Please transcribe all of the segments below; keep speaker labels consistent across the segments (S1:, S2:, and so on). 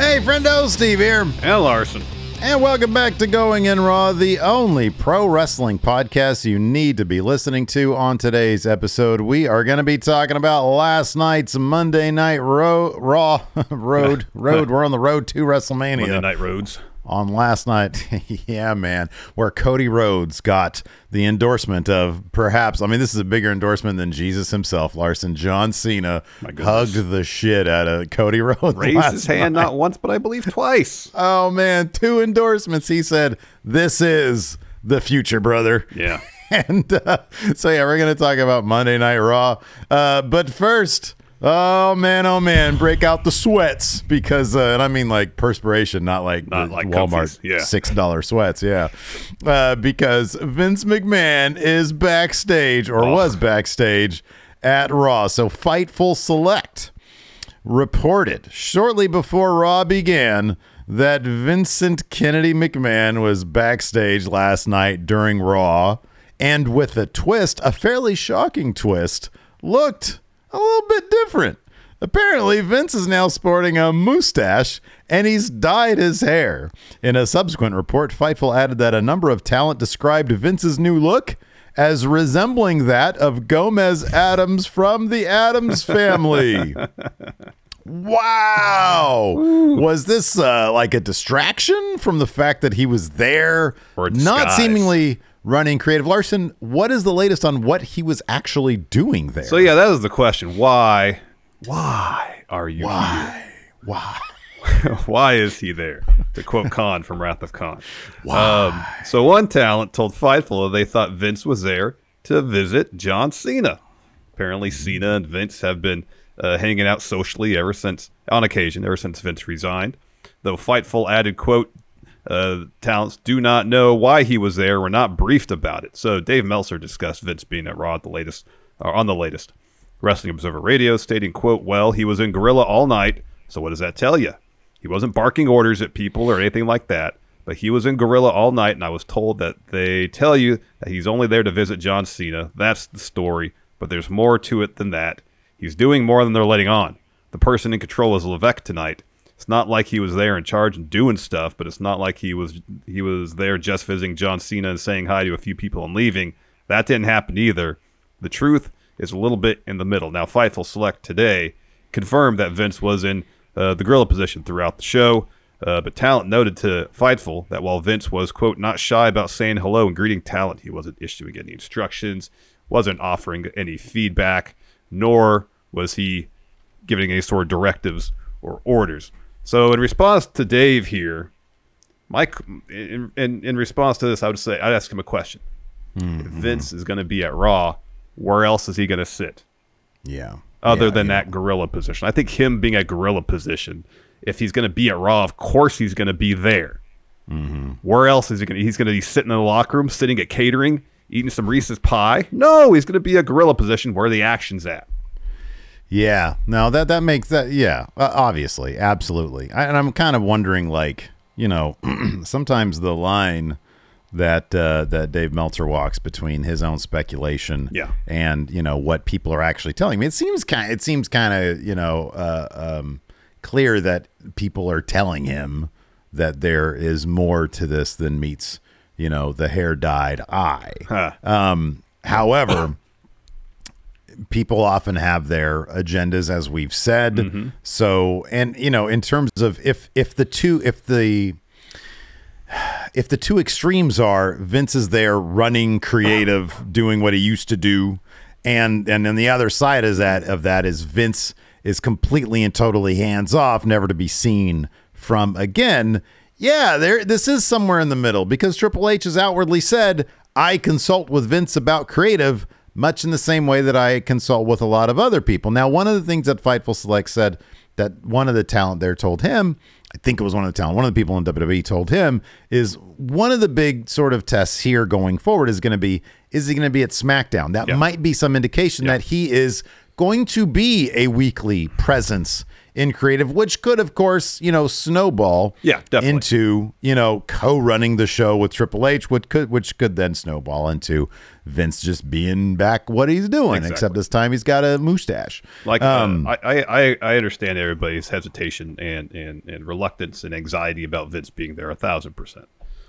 S1: Hey, friendo, Steve here.
S2: And Larson.
S1: And welcome back to Going In Raw, the only pro wrestling podcast you need to be listening to. On today's episode, we are going to be talking about last night's Monday Night Ro- Raw Road. Road. We're on the road to WrestleMania.
S2: Monday Night Roads.
S1: On last night, yeah, man, where Cody Rhodes got the endorsement of perhaps, I mean, this is a bigger endorsement than Jesus himself, Larson. John Cena hugged the shit out of Cody Rhodes.
S2: Raised
S1: last
S2: his hand
S1: night.
S2: not once, but I believe twice.
S1: Oh man, two endorsements. He said, "This is the future, brother."
S2: Yeah.
S1: And uh, so yeah, we're gonna talk about Monday Night Raw. Uh, but first, oh man, oh man, break out the sweats because, uh, and I mean like perspiration, not like
S2: Not like
S1: Walmart
S2: yeah.
S1: six dollar sweats. Yeah, uh, because Vince McMahon is backstage or
S2: Oh.
S1: was backstage at Raw. So Fightful Select reported shortly before Raw began that Vincent Kennedy McMahon was backstage last night during Raw and with a twist, a fairly shocking twist, looked a little bit different. Apparently, Vince is now sporting a mustache and he's dyed his hair. In a subsequent report, Fightful added that a number of talent described Vince's new look as resembling that of Gomez Addams from the Addams family. Wow. Was this uh, like a distraction from the fact that he was there?
S2: Or
S1: not seemingly running creative. Larson, what is the latest on what he was actually doing there?
S2: So yeah, that was the question. Why? Why are you
S1: Why? Why?
S2: here? Why is he there? To quote Khan from Wrath of Khan. Um, so one talent told Fightful that they thought Vince was there to visit John Cena. Apparently, Cena and Vince have been uh, hanging out socially ever since, on occasion, ever since Vince resigned. Though Fightful added, "quote uh, Talents do not know why he was there. We're not briefed about it." So Dave Meltzer discussed Vince being at Raw at the latest, or on the latest Wrestling Observer Radio, stating, "quote Well, he was in Gorilla all night. So what does that tell you? He wasn't barking orders at people or anything like that." But he was in Gorilla all night, and I was told that they tell you that he's only there to visit John Cena. That's the story, but there's more to it than that. He's doing more than they're letting on. The person in control is Levesque tonight. It's not like he was there in charge and doing stuff, but it's not like he was he was there just visiting John Cena and saying hi to a few people and leaving. That didn't happen either. The truth is a little bit in the middle. Now, Fightful Select today confirmed that Vince was in uh, the gorilla position throughout the show. Uh, but Talent noted to Fightful that while Vince was, quote, not shy about saying hello and greeting Talent, he wasn't issuing any instructions, wasn't offering any feedback, nor was he giving any sort of directives or orders. So, in response to Dave here, Mike, in, in, in response to this, I would say, I'd ask him a question. If Vince is going to be at Raw, where else is he going to sit?
S1: Yeah.
S2: other
S1: Yeah,
S2: than
S1: yeah.
S2: that gorilla position. I think him being a gorilla position, if he's going to be at Raw, of course he's going to be there.
S1: Mm-hmm.
S2: Where else is he going to? He's going to be sitting in the locker room, sitting at catering, eating some Reese's pie? No, he's going to be a gorilla position where the action's at.
S1: Yeah, no, that that makes that yeah, obviously, absolutely. I, and I'm kind of wondering, like, you know, sometimes the line that uh, that Dave Meltzer walks between his own speculation,
S2: Yeah.
S1: and you know what people are actually telling me. It seems kind, it seems kind of you know uh, um, clear that people are telling him that there is more to this than meets you know the hair dyed eye.
S2: Huh.
S1: Um, however, people often have their agendas, as we've said. Mm-hmm. So, and you know, in terms of if if the two if the if the two extremes are Vince is there running creative, doing what he used to do, and and then the other side is that of that is Vince is completely and totally hands off, never to be seen from again. Yeah, there this is somewhere in the middle because Triple H has outwardly said, I consult with Vince about creative, much in the same way that I consult with a lot of other people. Now, one of the things that Fightful Select said that one of the talent there told him, I think it was one of the talent, one of the people in WWE told him, is one of the big sort of tests here going forward is going to be is he going to be at SmackDown? That
S2: Yeah.
S1: might be some indication that he is going to be a weekly presence in creative, which could, of course, you know, snowball
S2: Yeah, definitely.
S1: into you know co-running the show with Triple H, which could which could then snowball into Vince just being back what he's doing,
S2: Exactly.
S1: except this time he's got a mustache.
S2: Like
S1: Um,
S2: uh, I, I, I understand everybody's hesitation and, and, and reluctance and anxiety about Vince being there a thousand percent.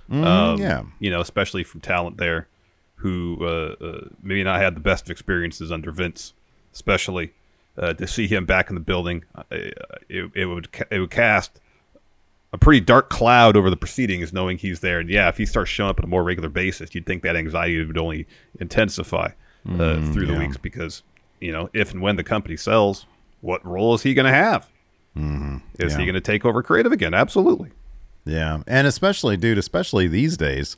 S2: Um,
S1: Mm, yeah.
S2: you know, especially from talent there who uh, uh, maybe not had the best of experiences under Vince, especially uh, to see him back in the building. Uh, it, it would it would cast a pretty dark cloud over the proceedings, knowing he's there. And yeah, if he starts showing up on a more regular basis, you'd think that anxiety would only intensify uh,
S1: Mm,
S2: through the weeks because you know if and when the company sells, what role is he going to have? Is
S1: Mm-hmm. Yeah.
S2: he going to take over creative again? Absolutely.
S1: Yeah, and especially, dude, especially these days,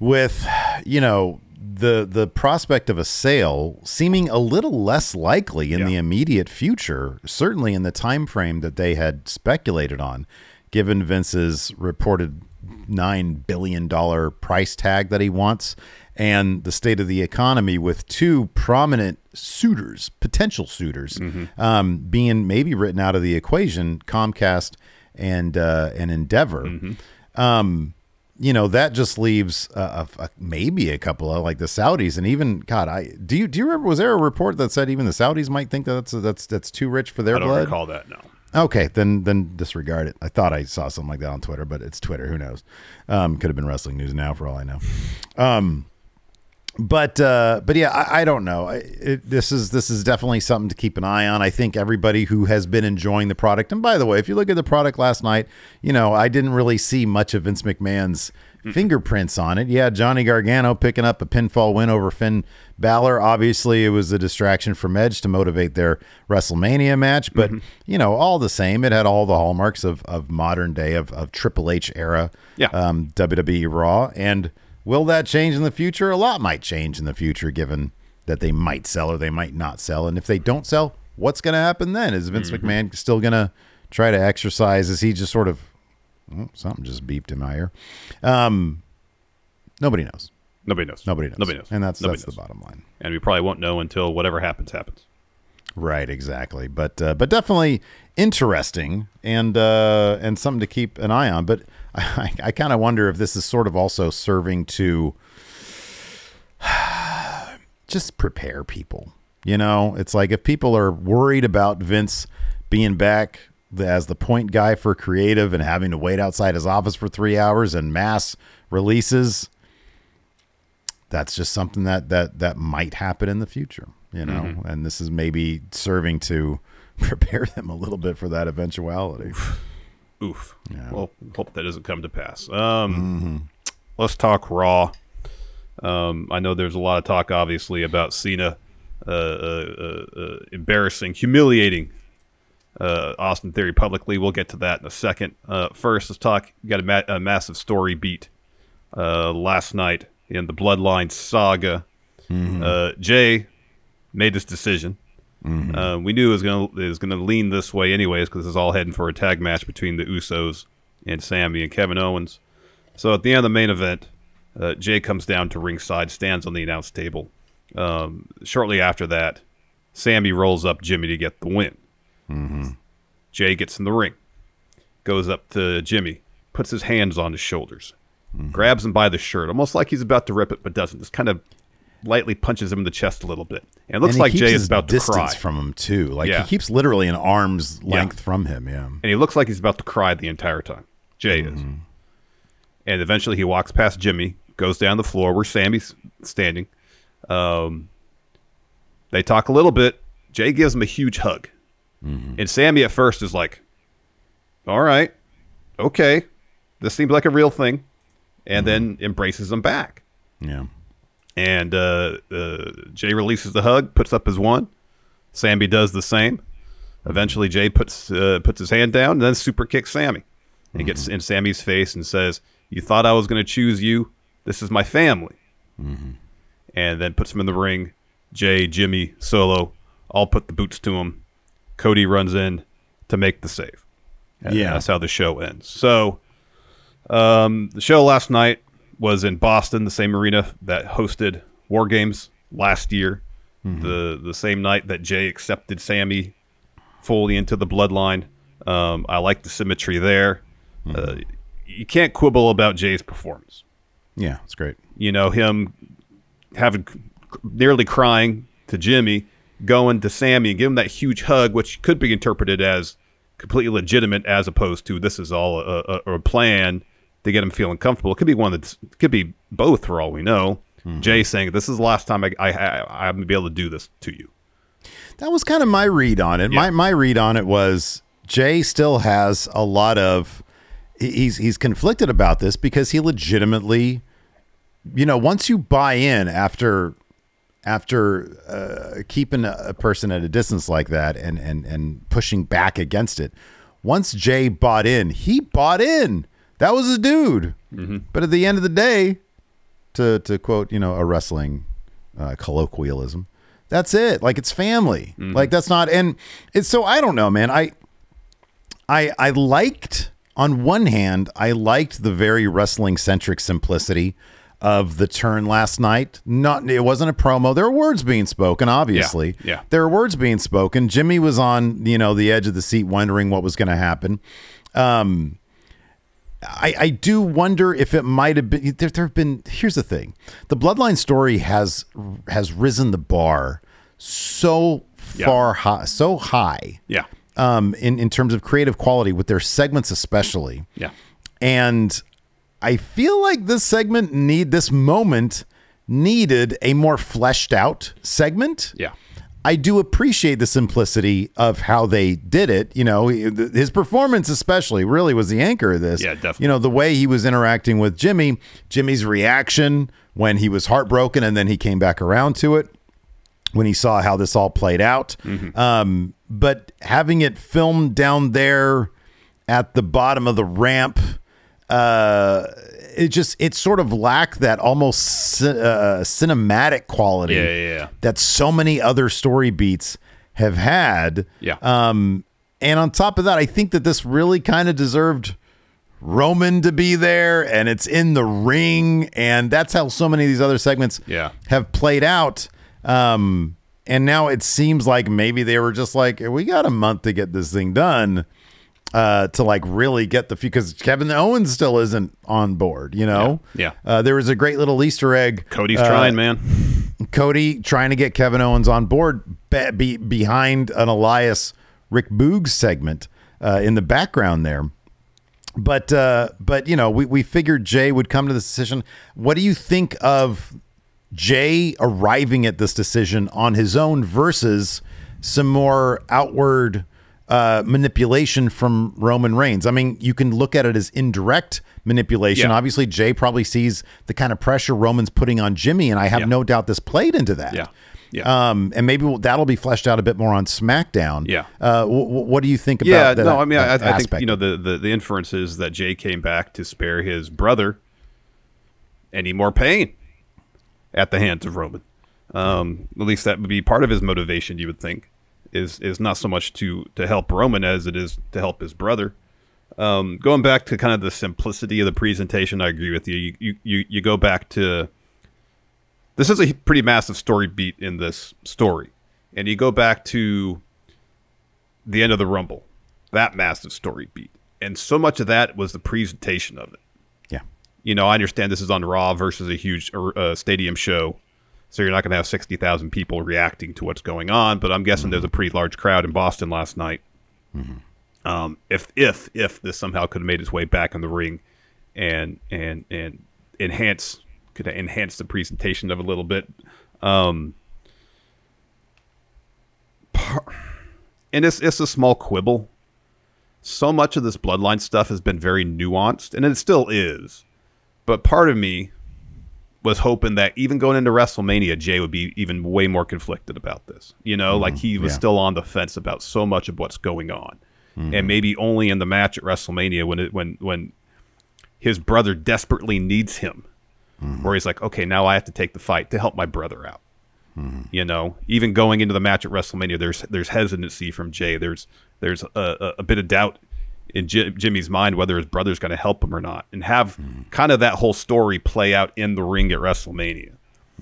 S1: with you know the the prospect of a sale seeming a little less likely in
S2: Yeah.
S1: the immediate future, certainly in the time frame that they had speculated on, given Vince's reported nine billion dollar price tag that he wants. And the state of the economy with two prominent suitors, potential suitors, um, being maybe written out of the equation, Comcast and uh, and Endeavor. Um, you know that just leaves uh, a, a, maybe a couple of like the Saudis and even God. I do you do you remember? Was there a report that said even the Saudis might think that that's that's that's too rich for their
S2: I don't
S1: blood?
S2: recall that. No.
S1: Okay, then then disregard it. I thought I saw something like that on Twitter, but it's Twitter. Who knows? Um, could have been wrestling news now for all I know. Um, but uh, but yeah, I, I don't know. I, it, this is this is definitely something to keep an eye on. I think everybody who has been enjoying the product, and by the way, if you look at the product last night, you know I didn't really see much of Vince McMahon's fingerprints on it. Yeah, Johnny Gargano picking up a pinfall win over Finn Balor. Obviously, it was a distraction from Edge to motivate their WrestleMania match, but you know, all the same, it had all the hallmarks of of modern day of of Triple H era
S2: Yeah.
S1: um, WWE Raw. And will that change in the future? A lot might change in the future, given that they might sell or they might not sell. And if they don't sell, what's going to happen then? Is Vince McMahon still going to try to exercise? Is he just sort of oh, something just beeped in my ear? Um, nobody knows.
S2: Nobody knows.
S1: Nobody knows.
S2: Nobody knows.
S1: And that's
S2: Nobody
S1: that's
S2: knows.
S1: the bottom line.
S2: And we probably won't know until whatever happens happens.
S1: Right, exactly. But uh, but definitely interesting and uh, and something to keep an eye on. But I, I kind of wonder if this is sort of also serving to just prepare people. You know, it's like if people are worried about Vince being back as the point guy for creative and having to wait outside his office for three hours and mass releases, that's just something that that that might happen in the future. You know, mm-hmm. and this is maybe serving to prepare them a little bit for that eventuality.
S2: Oof. Well, hope that doesn't come to pass. Um, Let's talk Raw. Um, I know there's a lot of talk, obviously, about Cena uh, uh, uh, uh, embarrassing, humiliating uh, Austin Theory publicly. We'll get to that in a second. Uh, first, let's talk. We got a, ma- a massive story beat uh, last night in the Bloodline saga. Uh, Jay made this decision. Uh, we knew it was gonna it was gonna lean this way anyways because it's all heading for a tag match between the Usos and Sami and Kevin Owens. So at the end of the main event, Uh, Jay comes down to ringside, stands on the announce table. Um, shortly after that, Sami rolls up Jimmy to get the win. Jay gets in the ring, goes up to Jimmy, puts his hands on his shoulders, grabs him by the shirt, almost like he's about to rip it, but doesn't. Just kind of lightly punches him in the chest a little bit. And it looks
S1: And
S2: like Jay is about to cry.
S1: from him too. Like
S2: Yeah.
S1: he keeps literally an arm's length from him. Yeah.
S2: and he looks like he's about to cry the entire time. Jay is.
S1: Mm-hmm.
S2: And eventually he walks past Jimmy, goes down the floor where Sami's standing. Um, they talk a little bit. Jay gives him a huge hug.
S1: Mm-hmm.
S2: And Sami at first is like, all right, okay, this seems like a real thing. And then
S1: Mm-hmm.
S2: embraces him back.
S1: Yeah.
S2: And uh, uh, Jay releases the hug, puts up his one. Sami does the same. Eventually, Jay puts uh, puts his hand down and then super kicks Sami. And he gets in Sami's face and says, "You thought I was going to choose you? This is my family." And then puts him in the ring. Jay, Jimmy, Solo, all put the boots to him. Cody runs in to make the save. And
S1: Yeah.
S2: that's how the show ends. So, um, the show last night was in Boston, the same arena that hosted War Games last year. The the same night that Jay accepted Sami fully into the bloodline. Um, I like the symmetry there. Uh, you can't quibble about Jay's performance.
S1: Yeah. It's great.
S2: You know him having nearly crying to Jimmy, going to Sami and give him that huge hug, which could be interpreted as completely legitimate, as opposed to this is all a, a, a plan to get him feeling comfortable. It could be one that's could be both for all we know. Jay saying this is the last time I, I, I I'm gonna be able to do this to you.
S1: That was kind of my read on it. My my read on it was Jay still has a lot of he's he's conflicted about this because he legitimately you know, once you buy in after after uh, keeping a, a person at a distance like that and and and pushing back against it, once Jay bought in, he bought in. That was a dude. But at the end of the day, to to quote you know a wrestling uh, colloquialism, that's it. Like it's family. Like that's not. And it's so I don't know, man. I I I liked on one hand, I liked the very wrestling centric simplicity of the turn last night. Not it wasn't a promo. There were words being spoken, obviously.
S2: yeah.
S1: There were words being spoken. Jimmy was on, you know, the edge of the seat wondering what was going to happen. Um I, I do wonder if it might have been there, there have been here's the thing the bloodline story has has risen the bar so
S2: Yeah.
S1: far high so high
S2: Yeah,
S1: um, in in terms of creative quality with their segments especially.
S2: yeah,
S1: And I feel like this segment need this moment needed a more fleshed out segment.
S2: yeah.
S1: I do appreciate the simplicity of how they did it. You know, his performance especially really was the anchor of this.
S2: Yeah, definitely.
S1: You know, the way he was interacting with Jimmy, Jimmy's reaction when he was heartbroken and then he came back around to it when he saw how this all played out. Um, but having it filmed down there at the bottom of the ramp, uh, it just it sort of lacked that almost uh, cinematic quality
S2: Yeah, yeah, yeah.
S1: that so many other story beats have had.
S2: Yeah.
S1: Um, and on top of that, I think that this really kind of deserved Roman to be there, and it's in the ring, and that's how so many of these other segments
S2: Yeah.
S1: have played out. Um, and now it seems like maybe they were just like, we got a month to get this thing done. Uh, to like really get the because Kevin Owens still isn't on board, you know.
S2: Yeah,
S1: Uh, there was a great little Easter egg.
S2: Cody's
S1: uh,
S2: trying, man.
S1: Cody trying to get Kevin Owens on board be, be, behind an Elias Rick Boogs segment uh, in the background there. But uh, but you know we, we figured Jay would come to this decision. What do you think of Jay arriving at this decision on his own versus some more outward uh, manipulation from Roman Reigns? I mean, you can look at it as indirect manipulation.
S2: Yeah.
S1: Obviously, Jay probably sees the kind of pressure Roman's putting on Jimmy, and I have
S2: Yeah.
S1: no doubt this played into that.
S2: Yeah. Yeah.
S1: Um, and maybe that'll be fleshed out a bit more on SmackDown.
S2: Yeah.
S1: Uh, w- w- what do you think about
S2: yeah,
S1: that?
S2: no, I mean, I, I think you know the, the the inference is that Jay came back to spare his brother any more pain at the hands of Roman. Um, at least that would be part of his motivation. You would think is is not so much to to help Roman as it is to help his brother. Um, going back to kind of the simplicity of the presentation, I agree with you. You you you, go back to this is a pretty massive story beat in this story, and you go back to the end of the Rumble, that massive story beat, and so much of that was the presentation of it.
S1: Yeah.
S2: You know, I understand this is on Raw versus a huge uh, stadium show, so you're not going to have sixty thousand people reacting to what's going on. But I'm guessing mm-hmm. there's a pretty large crowd in Boston last night. Mm-hmm. Um, if if if this somehow could have made its way back in the ring, and and and enhance could enhance the presentation of a little bit. Um, and it's it's a small quibble. So much of this bloodline stuff has been very nuanced, and it still is. But part of me was hoping that even going into WrestleMania, Jay would be even way more conflicted about this. You know, mm, like he was yeah. still on the fence about so much of what's going on, mm-hmm. and maybe only in the match at WrestleMania when it when when his brother desperately needs him mm-hmm. where he's like, okay, now I have to take the fight to help my brother out. Mm-hmm. You know, even going into the match at WrestleMania, there's there's hesitancy from Jay. There's there's a, a, a bit of doubt in J- Jimmy's mind whether his brother's going to help him or not, and have mm-hmm. kind of that whole story play out in the ring at WrestleMania.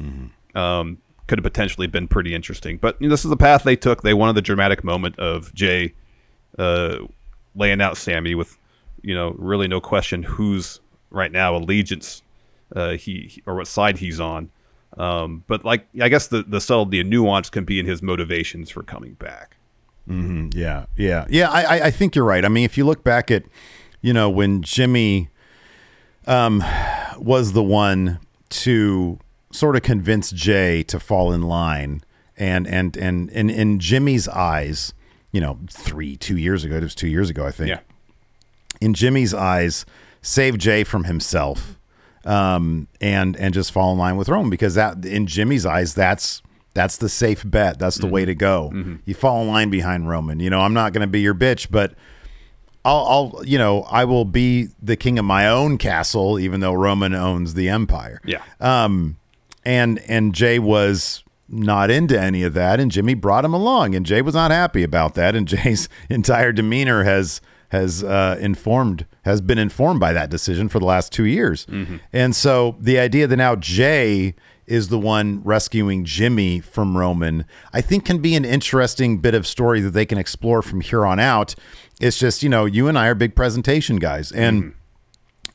S2: Mm-hmm. Um, could have potentially been pretty interesting, but you know, this is the path they took. They wanted the dramatic moment of Jay uh, laying out Sami with, you know, really no question who's right now allegiance uh, he or what side he's on. Um, but like, I guess the the subtlety and nuance can be in his motivations for coming back.
S1: Mm-hmm. Yeah, yeah, yeah. I I think you're right. I mean, if you look back at, you know, when Jimmy, um, was the one to sort of convince Jay to fall in line, and and and and in Jimmy's eyes, you know, three two years ago, it was two years ago, I think.
S2: Yeah.
S1: In Jimmy's eyes, save Jay from himself um, and and just fall in line with Rome because that in Jimmy's eyes that's that's the safe bet. That's the mm-hmm. way to go. Mm-hmm. You fall in line behind Roman. You know, I'm not going to be your bitch, but I'll, I'll, you know, I will be the king of my own castle, even though Roman owns the empire.
S2: Yeah.
S1: Um, and and Jay was not into any of that, and Jimmy brought him along, and Jay was not happy about that, and Jay's entire demeanor has has uh, informed has been informed by that decision for the last two years. Mm-hmm. And so the idea that now Jay is the one rescuing Jimmy from Roman, I think can be an interesting bit of story that they can explore from here on out. It's just, you know, you and I are big presentation guys. And mm-hmm.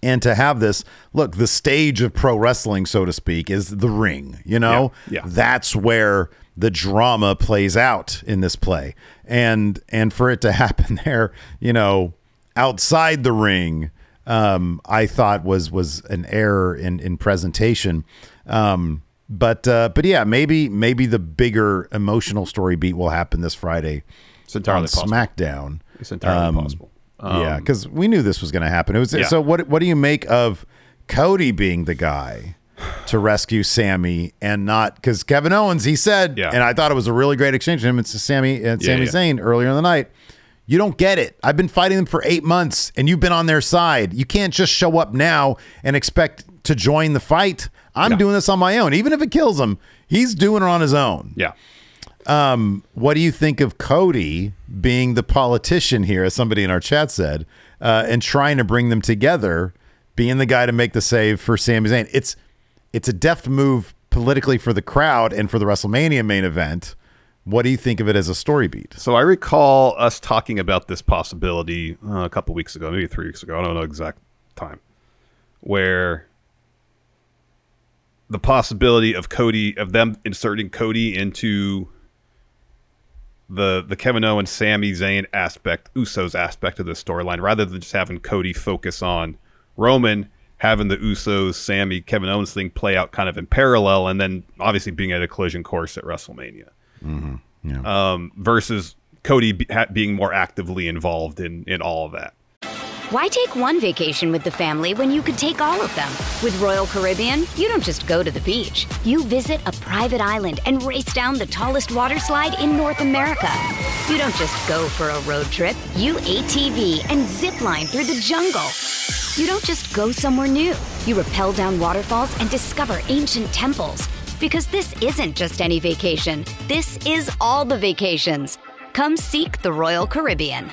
S1: and to have this, look, the stage of pro wrestling, so to speak, is the ring, you know?
S2: Yeah. yeah.
S1: That's where the drama plays out in this play and and for it to happen there you know outside the ring um, I thought was was an error in in presentation um, but uh, but yeah maybe maybe the bigger emotional story beat will happen this Friday
S2: it's entirely
S1: on
S2: possible.
S1: SmackDown
S2: it's entirely um, possible
S1: yeah because we knew this was going to happen it was yeah. so what what do you make of Cody being the guy to rescue Sami and not because Kevin Owens, he said,
S2: yeah.
S1: and I thought it was a really great exchange with him and Sami and Sami yeah, Zayn earlier in the night. You don't get it. I've been fighting them for eight months and you've been on their side. You can't just show up now and expect to join the fight. I'm doing this on my own. Even if it kills him, he's doing it on his own.
S2: Yeah.
S1: Um, what do you think of Cody being the politician here, as somebody in our chat said, uh, and trying to bring them together, being the guy to make the save for Sami Zayn? It's it's a deft move politically for the crowd and for the WrestleMania main event. What do you think of it as a story beat?
S2: So I recall us talking about this possibility uh, a couple weeks ago, maybe three weeks ago. I don't know exact time, where the possibility of Cody of them inserting Cody into the the Kevin Owens, Sami Zayn aspect, Usos aspect of the storyline, rather than just having Cody focus on Roman having the Usos, Sami, Kevin Owens thing play out kind of in parallel, and then obviously being at a collision course at WrestleMania.
S1: Mm-hmm. Yeah.
S2: Um, versus Cody be, ha- being more actively involved in in all of that.
S3: Why take one vacation with the family when you could take all of them? With Royal Caribbean, you don't just go to the beach. You visit a private island and race down the tallest water slide in North America. You don't just go for a road trip. You ATV and zip line through the jungle. You don't just go somewhere new. You rappel down waterfalls and discover ancient temples. Because this isn't just any vacation, this is all the vacations. Come seek the Royal Caribbean.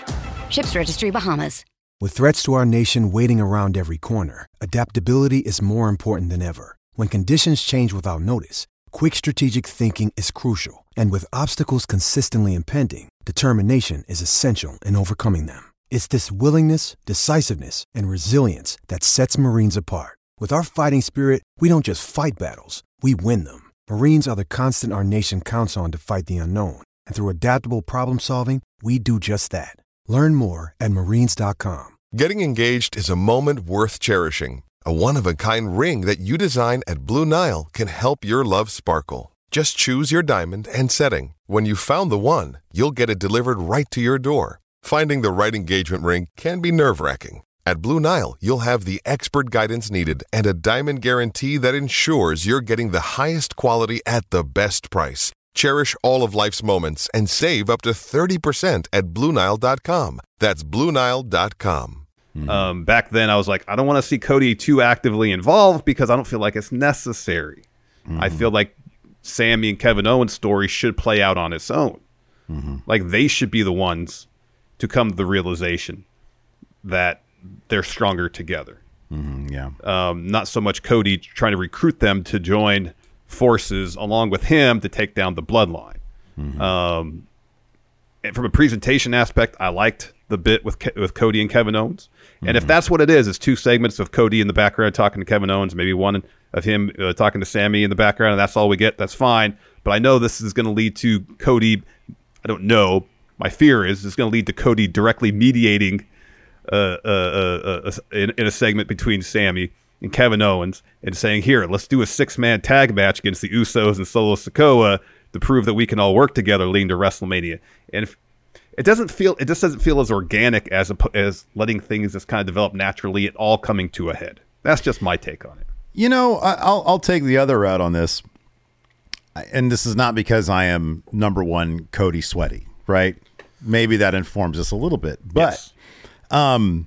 S3: Ships Registry Bahamas.
S4: With threats to our nation waiting around every corner, adaptability is more important than ever. When conditions change without notice, quick strategic thinking is crucial. And with obstacles consistently impending, determination is essential in overcoming them. It's this willingness, decisiveness, and resilience that sets Marines apart. With our fighting spirit, we don't just fight battles, we win them. Marines are the constant our nation counts on to fight the unknown. And through adaptable problem solving, we do just that. Learn more at marines.com.
S5: Getting engaged is a moment worth cherishing. A one of a kind ring that you design at Blue Nile can help your love sparkle. Just choose your diamond and setting. When you've found the one, you'll get it delivered right to your door. Finding the right engagement ring can be nerve wracking. At Blue Nile, you'll have the expert guidance needed and a diamond guarantee that ensures you're getting the highest quality at the best price. Cherish all of life's moments and save up to 30% at BlueNile.com. That's BlueNile.com. Mm-hmm.
S2: Um, back then, I was like, I don't want to see Cody too actively involved because I don't feel like it's necessary. I mm-hmm. feel like Sami and Kevin Owens' story should play out on its own. Mm-hmm. Like they should be the ones to come to the realization that they're stronger together.
S1: Yeah.
S2: Um, not so much Cody trying to recruit them to join forces along with him to take down the bloodline. Um, and from a presentation aspect, I liked the bit with Ke- with Cody and Kevin Owens. And if that's what it is, it's two segments of Cody in the background talking to Kevin Owens, maybe one of him uh, talking to Sami in the background, and that's all we get. That's fine. But I know this is going to lead to Cody. I don't know. My fear is it's going to lead to Cody directly mediating uh, uh, uh, in, in a segment between Sami and Kevin Owens and saying, "Here, let's do a six-man tag match against the Usos and Solo Sikoa to prove that we can all work together, leading to WrestleMania." And if, it doesn't feel, it just doesn't feel as organic as a, as letting things just kind of develop naturally, it all coming to a head. That's just my take on it.
S1: You know, I, I'll I'll take the other route on this, and this is not because I am number one Cody Sweaty, right? Maybe that informs us a little bit, but
S2: Yes.
S1: Um,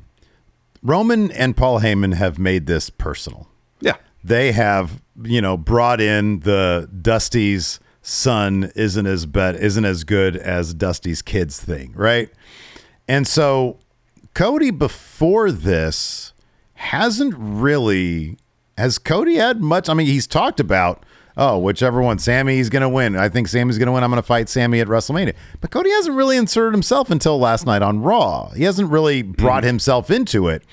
S1: Roman and Paul Heyman have made this personal.
S2: yeah,
S1: They have, you know, brought in the Dusty's son isn't as bad isn't as good as Dusty's kids thing, right? And so Cody before this hasn't really has Cody had much I mean he's talked about oh whichever one Sami. Sami's going to win. I think Sami's going to win. I'm going to fight Sami at WrestleMania. But Cody hasn't really inserted himself until last night on Raw. He hasn't really brought mm. himself into it.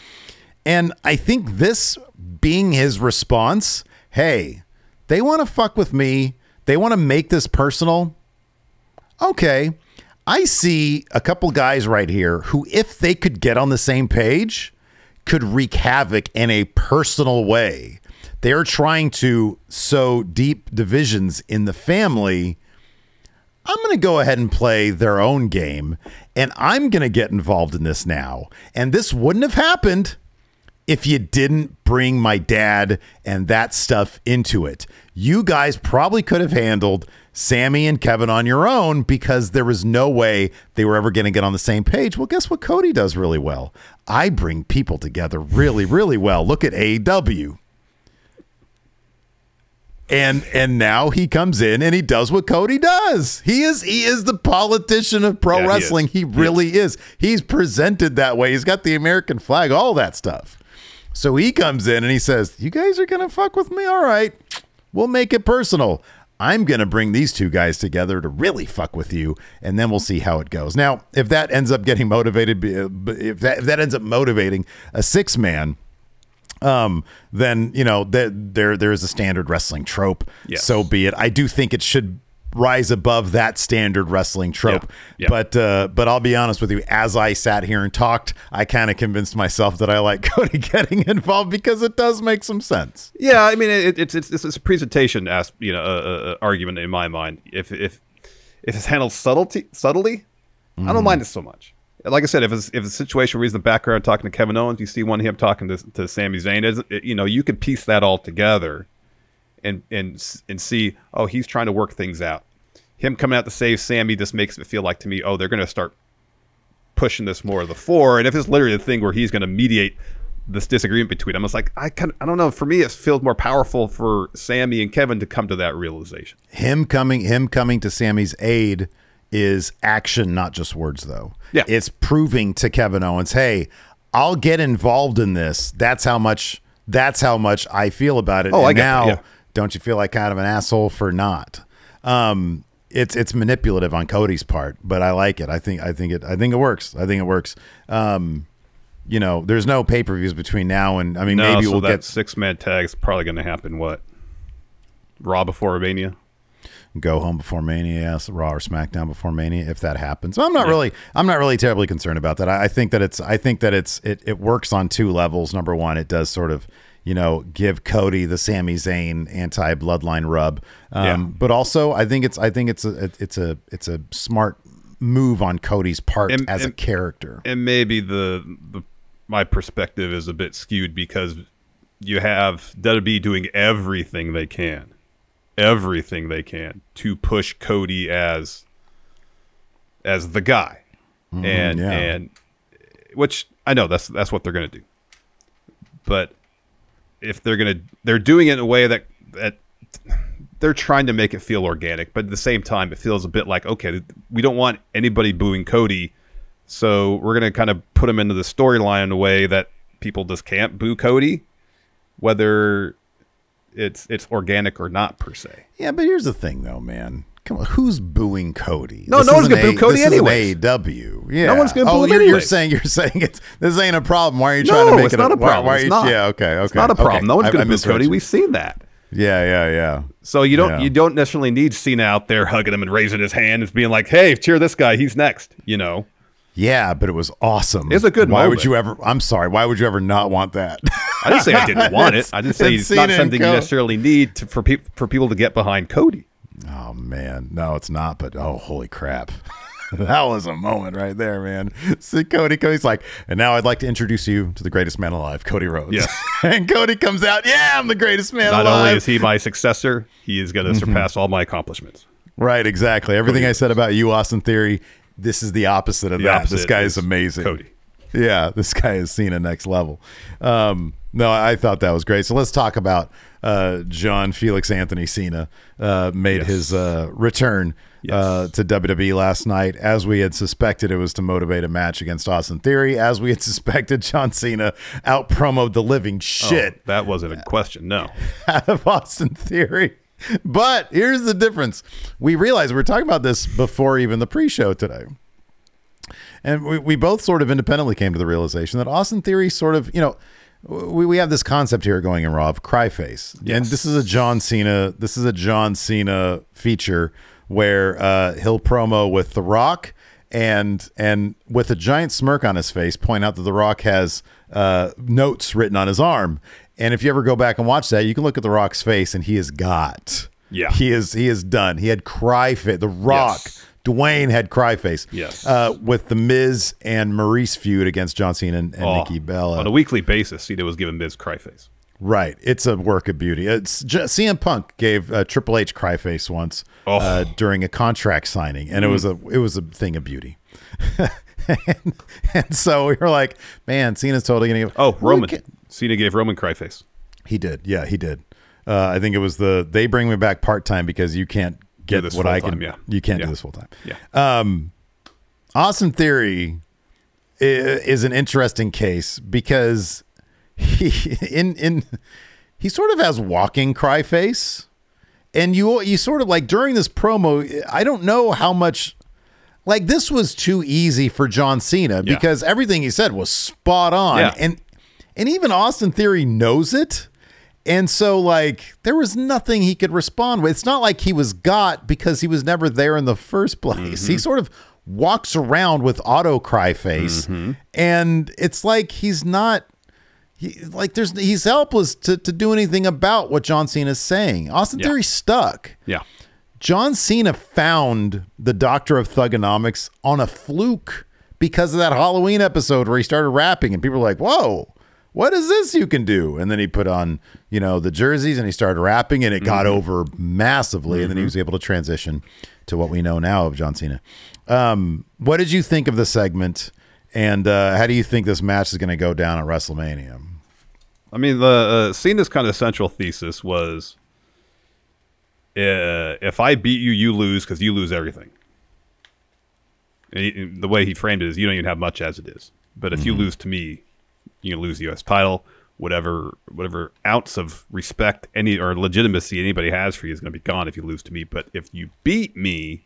S1: And I think this being his response, hey, they want to fuck with me. They want to make this personal. Okay. I see a couple guys right here who, if they could get on the same page, could wreak havoc in a personal way. They're trying to sow deep divisions in the family. I'm going to go ahead and play their own game, and I'm going to get involved in this now. And this wouldn't have happened if you didn't bring my dad and that stuff into it. You guys probably could have handled Sami and Kevin on your own because there was no way they were ever going to get on the same page. Well, guess what Cody does really well? I bring people together really, really well. Look at AEW. And and now he comes in and he does what Cody does. He is he is the politician of pro
S2: Yeah, he
S1: wrestling.
S2: is.
S1: He, really is. He's presented that way. He's got the American flag, all that stuff. So he comes in and he says, "You guys are gonna fuck with me, all right? We'll make it personal. I'm gonna bring these two guys together to really fuck with you, and then we'll see how it goes." Now, if that ends up getting motivated, uh, if that if that ends up motivating a six man, um, then you know there there there is a standard wrestling trope.
S2: Yes.
S1: So be it. I do think it should rise above that standard wrestling trope.
S2: Yeah. Yeah.
S1: But uh, but I'll be honest with you. As I sat here and talked, I kind of convinced myself that I like Cody getting involved because it does make some sense.
S2: Yeah, I mean it, it's it's it's a presentation as you know uh, uh, argument in my mind. If if if it's handled subtlety subtly, I don't mind it so much. Like I said, if it's if a situation where he's in the background talking to Kevin Owens, you see one him talking to to Sami Zayn, it- you know you could piece that all together, and and and see oh he's trying to work things out. Him coming out to save Sami just makes it feel like to me oh they're going to start pushing this more to the fore. And if it's literally the thing where he's going to mediate this disagreement between them, it's like I kind I don't know. For me, it feels more powerful for Sami and Kevin to come to that realization.
S1: Him coming him coming to Sami's aid is action, not just words though.
S2: Yeah.
S1: It's proving to Kevin Owens, hey, I'll get involved in this. That's how much. That's how much I feel about it.
S2: Oh,
S1: and
S2: I get
S1: now.
S2: yeah.
S1: Don't you feel like kind of an asshole for not? Um, it's it's manipulative on Cody's part, but I like it. I think I think it I think it works. I think it works. Um, you know, there's no pay per views between now and I mean
S2: no,
S1: maybe
S2: so
S1: we'll
S2: that
S1: get
S2: six man tag is probably going to happen. What? Raw before Mania.
S1: Go home before Mania, Raw or SmackDown before Mania, if that happens. I'm not really, I'm not really terribly concerned about that. I, I think that it's, I think that it's, it, it works on two levels. Number one, it does sort of, you know, give Cody the Sami Zayn anti bloodline rub. Um,
S2: Yeah.
S1: But also, I think it's, I think it's a, it's a, it's a smart move on Cody's part
S2: And-
S1: as a character.
S2: and maybe the, the my perspective is a bit skewed because you have WWE doing everything they can, everything they can to push Cody as as the guy, mm-hmm, and
S1: yeah.
S2: and which I know that's that's what they're gonna do, but if they're gonna they're doing it in a way that that they're trying to make it feel organic, but at the same time, it feels a bit like okay, we don't want anybody booing Cody, so we're gonna kind of put him into the storyline in a way that people just can't boo Cody, whether it's it's organic or not per se.
S1: Yeah, but here's the thing, though, man. Come on, who's booing Cody?
S2: No,
S1: This
S2: no one's gonna boo Cody
S1: this isn't. AEW. Yeah, No
S2: one's gonna oh, boo
S1: oh,
S2: him
S1: you're, you're saying you're saying it's this ain't a problem. Why are you trying
S2: no,
S1: to make
S2: it's
S1: it
S2: not a
S1: why-
S2: problem.
S1: Why, are
S2: it's
S1: you,
S2: not.
S1: Yeah, okay, okay.
S2: It's not a problem.
S1: okay.
S2: No one's
S1: I- I
S2: gonna boo
S1: misread
S2: Cody. We've seen that.
S1: Yeah, yeah, yeah.
S2: So you don't
S1: Yeah.
S2: you don't necessarily need Cena out there hugging him and raising his hand and being like, "Hey, cheer this guy. He's next." You know.
S1: Yeah, but it was awesome.
S2: It's a good one.
S1: Why would you ever? I'm sorry. Why would you ever not want that?
S2: I didn't say I didn't want it. I didn't say
S1: it's
S2: not something you necessarily need to, for people for people to get behind Cody.
S1: oh man, no, it's not. But oh, holy crap. That was a moment right there, man. See Cody, Cody's like, and now I'd like to introduce you to the greatest man alive, Cody Rhodes.
S2: Yeah.
S1: and Cody comes out, yeah, I'm the greatest man
S2: Not
S1: alive.
S2: only is he my successor, he is
S1: Mm-hmm.
S2: going to surpass all my accomplishments.
S1: Right, exactly. Everything I said about you, Austin Theory, this is the opposite of
S2: The
S1: that.
S2: opposite
S1: this guy is,
S2: is
S1: amazing.
S2: Cody.
S1: Yeah, this guy has seen a next level. Um, no, I thought that was great. So let's talk about uh, John Felix Anthony Cena uh, made
S2: Yes.
S1: his uh, return uh, to WWE last night. As we had suspected, it was to motivate a match against Austin Theory. As we had suspected, John Cena out promoed the living shit
S2: Oh, that wasn't a question. No.
S1: out of Austin Theory. But here's the difference. We realized we were talking about this before even the pre-show today. And we, we both sort of independently came to the realization that Austin Theory sort of, you know, we, we have this concept here going in Raw of cry face. And this is a John Cena, this is a John Cena feature where uh, he'll promo with The Rock and and with a giant smirk on his face, point out that The Rock has uh, notes written on his arm. And if you ever go back and watch that, you can look at The Rock's face and he has got.
S2: Yeah.
S1: He is he is done. He had cry. The Rock,
S2: Yes.
S1: Dwayne had cry face.
S2: Yes.
S1: Uh, with the Miz and Maryse feud against John Cena and, and
S2: Oh,
S1: Nikki Bella.
S2: On a weekly basis, Cena was giving Miz cry face.
S1: Right. It's a work of beauty. It's J- CM Punk gave uh, Triple H cry face once
S2: Oh.
S1: uh, during a contract signing, and it was a it was a thing of beauty. and, and so we were like, man, Cena's totally gonna. Give,
S2: Oh, Roman.
S1: At-
S2: Cena gave Roman cry face.
S1: He did. Yeah, he did. Uh, I think it was the they bring me back part time because you can't get
S2: this
S1: what I can.
S2: yeah.
S1: You can't
S2: Yeah.
S1: do this full time.
S2: Yeah.
S1: Um, Austin Theory is an interesting case because he in in he sort of has walking cry face, and you you sort of like during this promo. I don't know how much. Like this was too easy for John Cena
S2: Yeah.
S1: because everything he said was spot on,
S2: Yeah.
S1: and and even Austin Theory knows it. And so, like, there was nothing he could respond with. It's not like he was got because he was never there in the first place. He mm-hmm. sort of walks around with auto cry face, mm-hmm. and it's like he's not. He, like there's he's helpless to, to do anything about what John Cena is saying. Austin
S2: Yeah.
S1: Theory's stuck.
S2: Yeah.
S1: John Cena found the Doctor of Thuganomics on a fluke because of that Halloween episode where he started rapping and people were like, "Whoa, what is this you can do?" And then he put on, you know, the jerseys and he started rapping and it got over massively and then he was able to transition to what we know now of John Cena. Um, what did you think of the segment and uh, how do you think this match is going to go down at WrestleMania?
S2: I mean, the uh, Cena's kind of central thesis was uh, if I beat you, you lose because you lose everything. And he- the way he framed it is you don't even have much as it is. But if you lose to me, You're gonna lose the U.S. title. Whatever whatever ounce of respect any or legitimacy anybody has for you is gonna be gone if you lose to me. But if you beat me,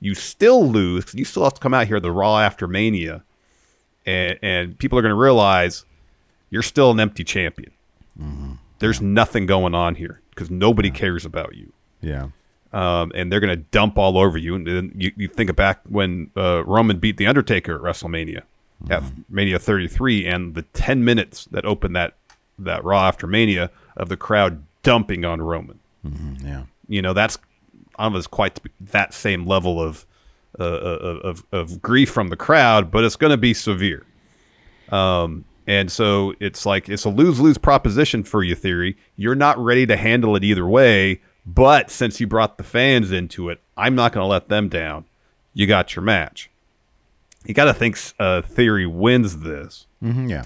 S2: you still lose. You still have to come out here the Raw after Mania, and, and people are gonna realize you're still an empty champion. There's nothing going on here because nobody cares about you
S1: Yeah.
S2: um, and they're going to dump all over you. And then you, you think back when uh, Roman beat The Undertaker at WrestleMania, at Mania 33, and the 10 minutes that opened that, that Raw after Mania of the crowd dumping on Roman.
S1: Yeah.
S2: You know, that's almost quite that same level of, uh, of, of, of grief from the crowd, but it's going to be severe. Um, and so it's like it's a lose lose proposition for you, Theory. You're not ready to handle it either way. But since you brought the fans into it, I'm not going to let them down. You got your match. You got to think uh, Theory wins this.
S1: hmm yeah.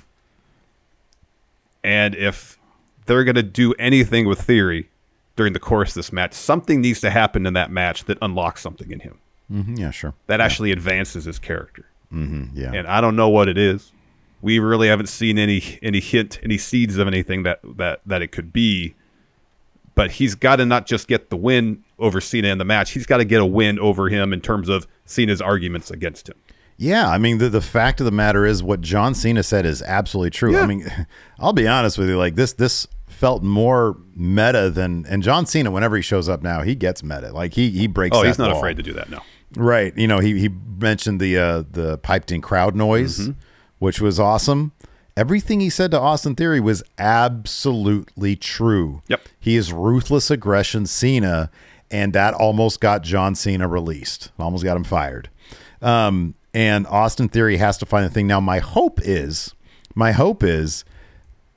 S2: And if they're going to do anything with Theory during the course of this match, something needs to happen in that match that unlocks something in him
S1: hmm yeah. Sure.
S2: that actually advances his character.
S1: hmm yeah.
S2: and I don't know what it is. We really haven't seen any any hint, any seeds of anything that that that it could be. But he's got to not just get the win over Cena in the match; he's got to get a win over him in terms of Cena's arguments against him.
S1: Yeah, I mean the the fact of the matter is what John Cena said is absolutely true. I mean, I'll be honest with you, like this this felt more meta than and John Cena whenever he shows up now, he gets meta. Like he he breaks
S2: Oh, he's not
S1: wall.
S2: afraid to do that. No,
S1: Right. You know, he he mentioned the uh the piped in crowd noise,
S2: Mm-hmm.
S1: which was awesome. Everything he said to Austin Theory was absolutely true.
S2: Yep.
S1: He is ruthless aggression Cena, and that almost got John Cena released. Almost got him fired. Um, and Austin Theory has to find the thing. Now, my hope is, my hope is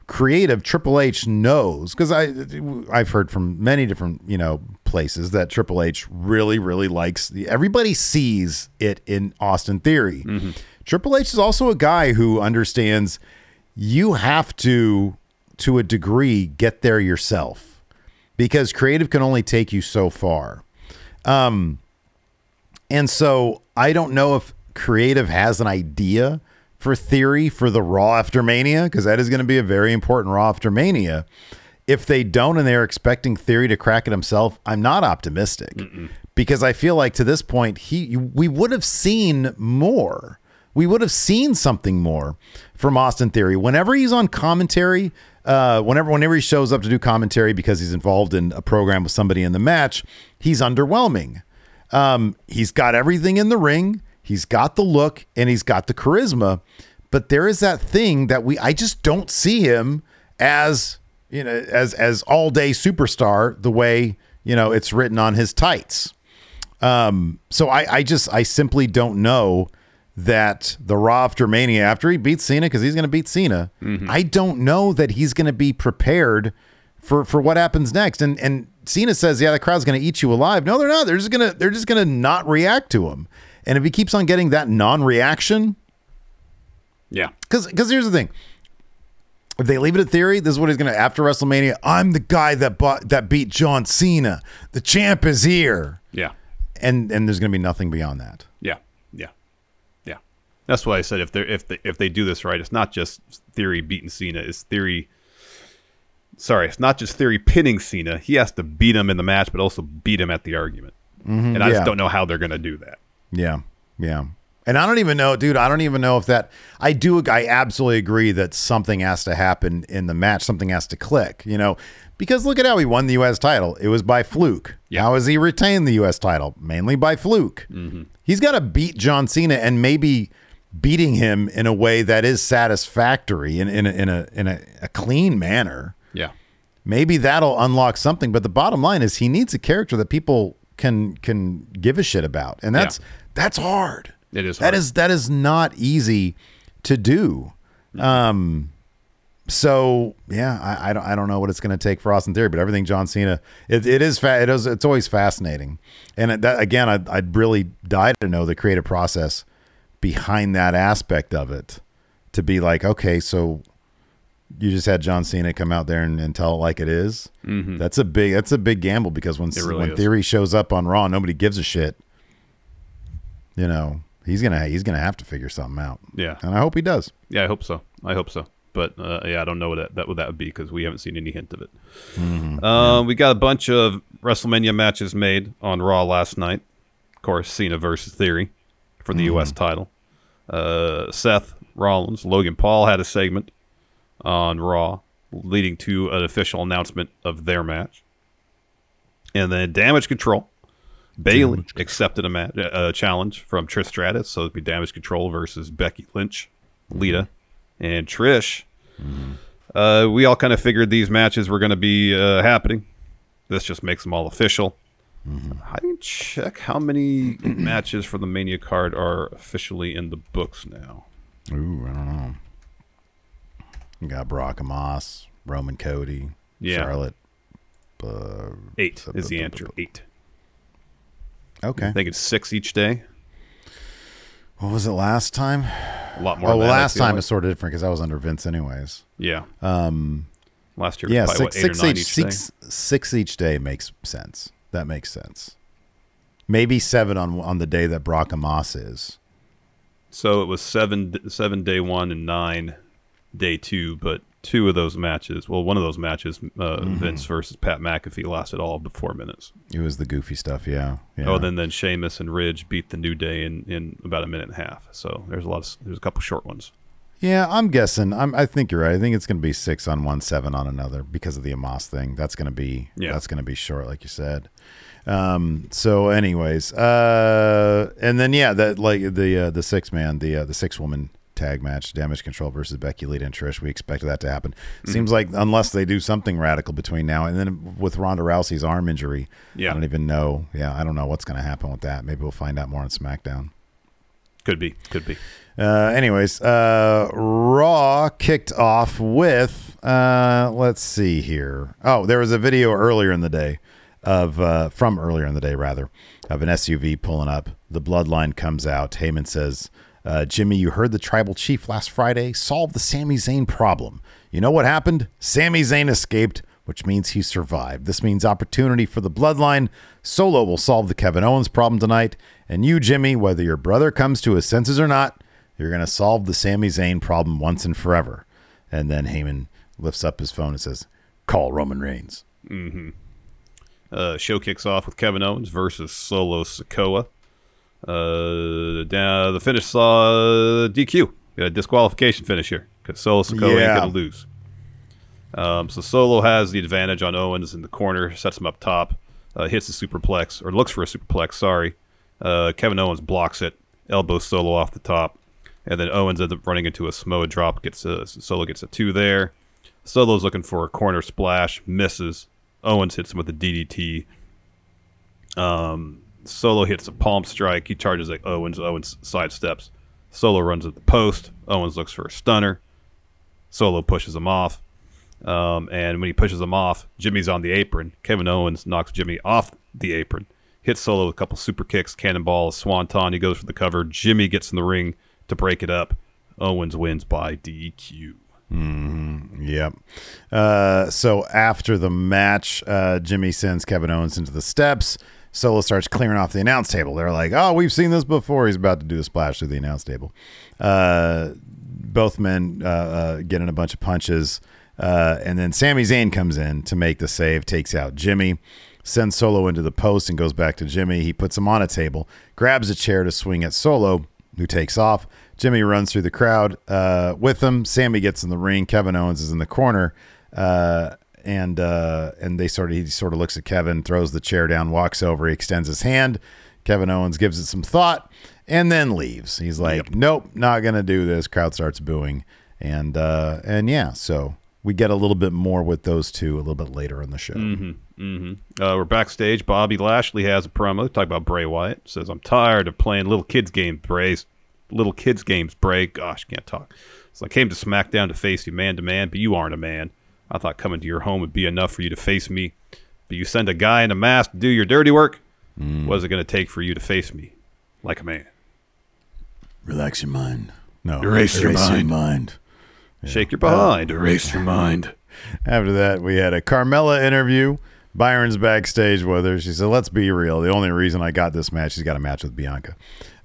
S1: creative Triple H knows because I I've heard from many different you know places that Triple H really really likes everybody sees it in Austin Theory. Triple H is also a guy who understands you have to to a degree get there yourself because creative can only take you so far. Um and so I don't know if creative has an idea for theory for the Raw after Mania, because that is going to be a very important Raw after Mania. If they don't and they're expecting theory to crack it himself, I'm not optimistic because I feel like to this point, he we would have seen more. We would have seen something more from Austin Theory. Whenever he's on commentary, uh, whenever whenever he shows up to do commentary because he's involved in a program with somebody in the match, he's underwhelming. Um, he's got everything in the ring. He's got the look and he's got the charisma, but there is that thing that we I just don't see him as you know as as all day superstar the way you know it's written on his tights. Um, so I I just I simply don't know that the Raw after Mania after he beats Cena because he's going to beat Cena. I don't know that he's going to be prepared for for what happens next. And and Cena says, "Yeah, the crowd's going to eat you alive." No, they're not. They're just gonna they're just gonna not react to him. And if he keeps on getting that non-reaction,
S2: yeah,
S1: because because here's the thing. If they leave it at theory, this is what he's gonna after WrestleMania. I'm the guy that bought that beat John Cena. The champ is here,
S2: yeah,
S1: and and there's gonna be nothing beyond that.
S2: yeah, yeah, yeah. That's why I said if they if they if they do this right, it's not just Theory beating Cena. It's Theory. Sorry, it's not just Theory pinning Cena. He has to beat him in the match, but also beat him at the argument. Mm-hmm. and I
S1: yeah.
S2: just don't know how they're going to do that.
S1: Yeah, yeah. And I don't even know, dude. I don't even know if that. I do. I absolutely agree that something has to happen in the match. Something has to click. You know, because look at how he won the U.S. title. It was by fluke. How has he retained the U.S. title? Mainly by fluke. Mm-hmm. He's got to beat John Cena and maybe beating him in a way that is satisfactory in in a, in a in a, a clean manner.
S2: Yeah.
S1: Maybe that'll unlock something. But the bottom line is he needs a character that people can can give a shit about, and that's that's hard.
S2: It is
S1: That
S2: hard.
S1: is that is not easy to do. Um, so yeah, I, I don't I don't know what it's going to take for Austin Theory, but everything John Cena, it, it is fa- it is it's always fascinating, and it- that again, I'd, I'd really die to know the creative process behind that aspect of it, to be like, okay, so you just had John Cena come out there and, and tell it like it is. That's a big that's a big gamble because when
S2: really
S1: when
S2: is.
S1: Theory shows up on Raw, nobody gives a shit. You know, he's gonna he's gonna have to figure something out.
S2: Yeah.
S1: and I hope he does.
S2: Yeah, I hope so. I hope so. but uh, yeah, I don't know what that, that what that would be because we haven't seen any hint of it. Um, We got a bunch of WrestleMania matches made on Raw last night. Of course, Cena versus Theory for the U.S. title. Uh, Seth Rollins, Logan Paul had a segment on Raw, leading to an official announcement of their match. And then Damage Control. Bayley accepted a match, a challenge from Trish Stratus, so it'd be Damage Control versus Becky Lynch, Lita, and Trish. Uh, we all kind of figured these matches were going to be uh, happening. This just makes them all official. I didn't check how many matches for the Mania card are officially in the books now.
S1: Ooh, I don't know. You got Brock and Omos, Roman Cody,
S2: Yeah.
S1: Charlotte. Uh,
S2: Eight is the answer. Eight.
S1: Okay.
S2: I think it's six each day.
S1: What was it last time?
S2: A lot more.
S1: oh,
S2: than
S1: well,
S2: that,
S1: last time
S2: like.
S1: is sort of different because I was under Vince, anyways.
S2: yeah. Um, last year,
S1: Yeah, six,
S2: what,
S1: six, each,
S2: each
S1: six, six each day makes sense. That makes sense. Maybe seven on on the day that Brock and Omos is.
S2: So it was seven seven day one and nine day two, but two of those matches, well, one of those matches, uh,
S1: Mm-hmm.
S2: Vince versus Pat McAfee, lasted all but four minutes.
S1: It was the goofy stuff, yeah. yeah.
S2: Oh, then then Sheamus and Ridge beat the New Day in, in about a minute and a half. So there's a lot of there's a couple short ones.
S1: Yeah, I'm guessing. I'm, I think you're right. I think it's going to be six on one, seven on another because of the Omos thing. That's going to be
S2: Yeah.
S1: that's going to be short, like you said. Um. So, anyways, uh, and then yeah, that like the uh, the six man, the uh, the six woman tag match, Damage Control versus Becky Lita and Trish. We expected that to happen.
S2: Mm-hmm.
S1: Seems like unless they do something radical between now and then with Ronda Rousey's arm injury,
S2: Yeah.
S1: I don't even know. Yeah, I don't know what's going to happen with that. Maybe we'll find out more on SmackDown.
S2: Could be, could be.
S1: Uh, anyways, uh, Raw kicked off with uh, let's see here. Oh, there was a video earlier in the day of uh, from earlier in the day rather of an SUV pulling up. The bloodline comes out. Heyman says, uh, "Jimmy, you heard the tribal chief last Friday solve the Sami Zayn problem. You know what happened? Sami Zayn escaped." Which means he survived. This means opportunity for the bloodline. Solo will solve the Kevin Owens problem tonight. And you, Jimmy, whether your brother comes to his senses or not, you're going to solve the Sami Zayn problem once and forever. And then Heyman lifts up his phone and says, Call Roman Reigns. Mm-hmm.
S2: Uh, show kicks off with Kevin Owens versus Solo Sikoa. Uh, down, the finish saw DQ. Got a disqualification finish here because Solo Sikoa
S1: Yeah.
S2: ain't gonna lose. Um, so Solo has the advantage on Owens in the corner, sets him up top, uh, hits the superplex or looks for a superplex. Sorry, uh, Kevin Owens blocks it, elbows Solo off the top, and then Owens ends up running into a Samoa drop. Gets a, Solo gets a two there. Solo's looking for a corner splash, misses. Owens hits him with a DDT. Um, Solo hits a palm strike. He charges like Owens. Owens sidesteps. Solo runs at the post. Owens looks for a stunner. Solo pushes him off. Um, and when he pushes him off, Jimmy's on the apron. Kevin Owens knocks Jimmy off the apron, hits Solo with a couple super kicks, cannonball, swanton. He goes for the cover. Jimmy gets in the ring to break it up. Owens wins by DQ.
S1: Yep. Uh, so after the match, uh, Jimmy sends Kevin Owens into the steps. Solo starts clearing off the announce table. They're like, "Oh, we've seen this before." He's about to do a splash through the announce table. Uh, both men uh, uh, get in a bunch of punches, uh, and then Sami Zayn comes in to make the save, takes out Jimmy, sends Solo into the post, and goes back to Jimmy. He puts him on a table, grabs a chair to swing at Solo, who takes off. Jimmy runs through the crowd uh, with him. Sami gets in the ring. Kevin Owens is in the corner, uh, and uh, and they sort of he sort of looks at Kevin, throws the chair down, walks over, he extends his hand. Kevin Owens gives it some thought, and then leaves. He's like, "Nope, not gonna do this." Crowd starts booing, and uh, and yeah, so we get a little bit more with those two a little bit later in the show.
S2: Uh, we're backstage. Bobby Lashley has a promo. Talk about Bray Wyatt. Says, "I'm tired of playing little kids games, Bray. Little kids games, Bray. Gosh, can't talk." So I came to SmackDown to face you man to man, but you aren't a man. I thought coming to your home would be enough for you to face me, but you send a guy in a mask to do your dirty work. What's it going to take for you to face me like a man?
S1: Relax your mind. No,
S2: Erase your mind.
S1: mind.
S2: Shake your behind. Erase your mind.
S1: After that, we had a Carmella interview. Byron's backstage with her. She said, "Let's be real. The only reason I got this match, she's got a match with Bianca,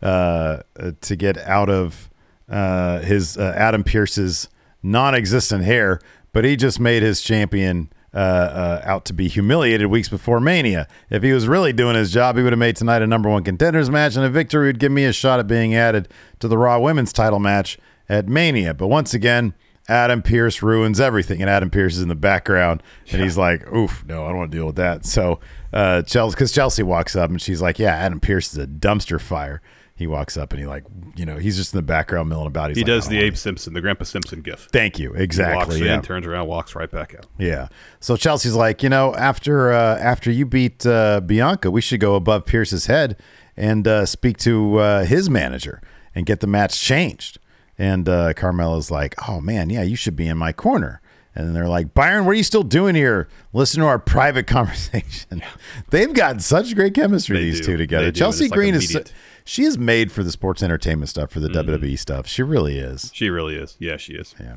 S1: uh, uh, to get out of uh, his uh, Adam Pearce's non-existent hair, but he just made his champion uh, uh, out to be humiliated weeks before Mania. If he was really doing his job, he would have made tonight a number one contenders match, and a victory would give me a shot at being added to the Raw Women's Title match at Mania. But once again. Adam Pearce ruins everything, and Adam Pearce is in the background, and he's like, "Oof, no, I don't want to deal with that." So, uh, Chelsea, because Chelsea walks up and she's like, "Yeah, Adam Pearce is a dumpster fire." He walks up and he like, you know, he's just in the background milling about. He's
S2: he
S1: like,
S2: does the Abe
S1: wanna-"
S2: Simpson, the Grandpa Simpson gif.
S1: Thank you,
S2: He walks
S1: exactly. Yeah,
S2: in, turns around, walks right back out.
S1: yeah. So Chelsea's like, you know, after uh, after you beat uh, Bianca, we should go above Pearce's head and uh, speak to uh, his manager and get the match changed. And uh, Carmella's like, oh man, yeah, you should be in my corner. And then they're like, Byron, what are you still doing here? Listen to our private conversation. They've got such great chemistry,
S2: They
S1: these
S2: do.
S1: two together. Chelsea
S2: it's like
S1: Green is so- she is made for the sports entertainment stuff, for the mm-hmm. WWE stuff. She really is.
S2: She really is. Yeah, she is.
S1: Yeah.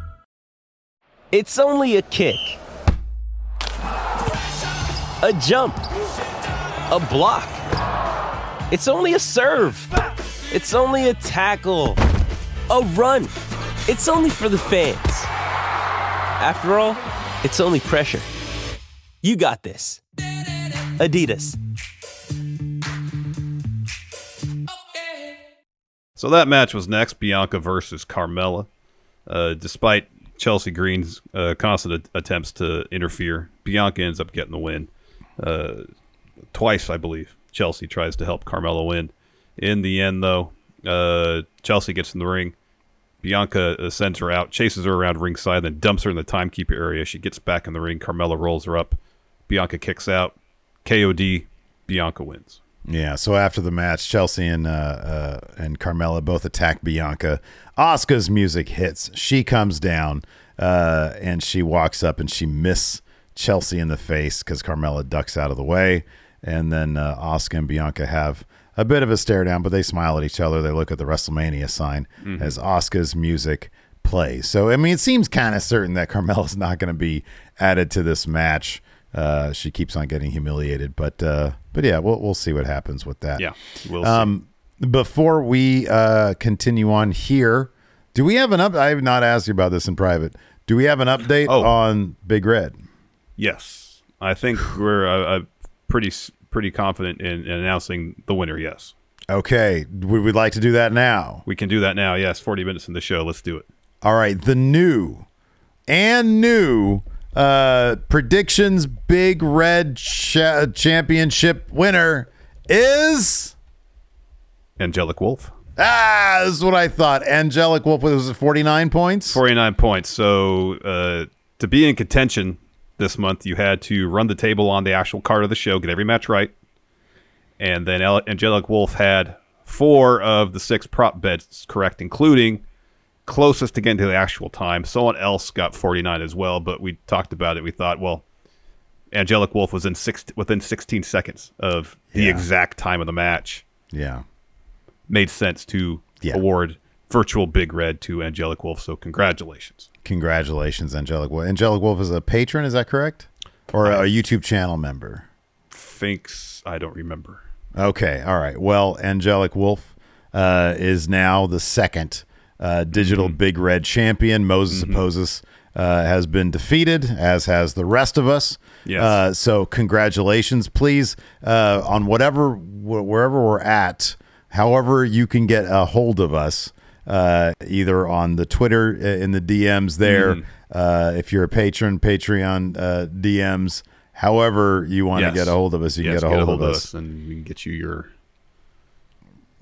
S6: It's only a kick, a jump, a block. It's only a serve. It's only a tackle, a run. It's only for the fans. After all, it's only pressure. You got this. Adidas.
S2: So that match was next Bianca versus Carmella. Uh, despite Chelsea Green's uh, constant a- attempts to interfere, Bianca ends up getting the win. Uh, twice, I believe, Chelsea tries to help Carmella win. In the end, though, uh, Chelsea gets in the ring. Bianca uh, sends her out, chases her around ringside, then dumps her in the timekeeper area. She gets back in the ring. Carmella rolls her up. Bianca kicks out. KOD. Bianca wins.
S1: Yeah. So after the match, Chelsea and uh, uh, and Carmella both attack Bianca. Asuka's music hits. She comes down uh, and she walks up and she miss Chelsea in the face because Carmella ducks out of the way. And then uh, Asuka and Bianca have a bit of a stare down, but they smile at each other. They look at the WrestleMania sign as Asuka's music plays. So I mean, it seems kind of certain that Carmella's not going to be added to this match. Uh, she keeps on getting humiliated, but uh, but yeah, we'll we'll see what happens with that.
S2: Yeah, we'll see.
S1: Um, before we uh, continue on here, do we have an up? I have not asked you about this in private. Do we have an update
S2: Oh.
S1: on Big Red?
S2: Yes, I think we're uh, uh, pretty s- pretty confident in, in announcing the winner. Yes,
S1: Okay, we would like to do that now.
S2: we can do that now. Yes, forty minutes in the show. Let's do it.
S1: All right, the new and new uh, predictions Big Red cha- championship winner is
S2: Angelic Wolf,
S1: ah. This is what I thought. Angelic Wolf was it forty nine points?
S2: forty nine points. So uh, to be in contention this month, you had to run the table on the actual card of the show, get every match right, and then Angelic Wolf had four of the six prop bets correct, including closest to getting to the actual time. Someone else got 49 as well, but we talked about it. We thought, well, Angelic Wolf was in six within 16 seconds of the
S1: Yeah.
S2: exact time of the match.
S1: Yeah.
S2: Made sense to
S1: Yeah.
S2: award virtual Big Red to Angelic Wolf. So congratulations.
S1: Congratulations, Angelic Wolf. Angelic Wolf is a patron, is that correct? Or a YouTube channel member?
S2: Thinks I don't remember.
S1: Okay, all right. Well, Angelic Wolf uh, is now the second uh, digital
S2: Mm-hmm.
S1: Big Red champion. Moses opposes uh, has been defeated, as has the rest of us.
S2: Yes.
S1: Uh, so congratulations, please, uh, on whatever wh- wherever we're at. However, you can get a hold of us, uh, either on the Twitter uh, in the DMs there.
S2: Mm-hmm.
S1: Uh, if you're a patron, Patreon uh, DMs. However, you want
S2: Yes.
S1: to get a hold of us, you
S2: Yes,
S1: can get a hold, of us.
S2: and we can get you your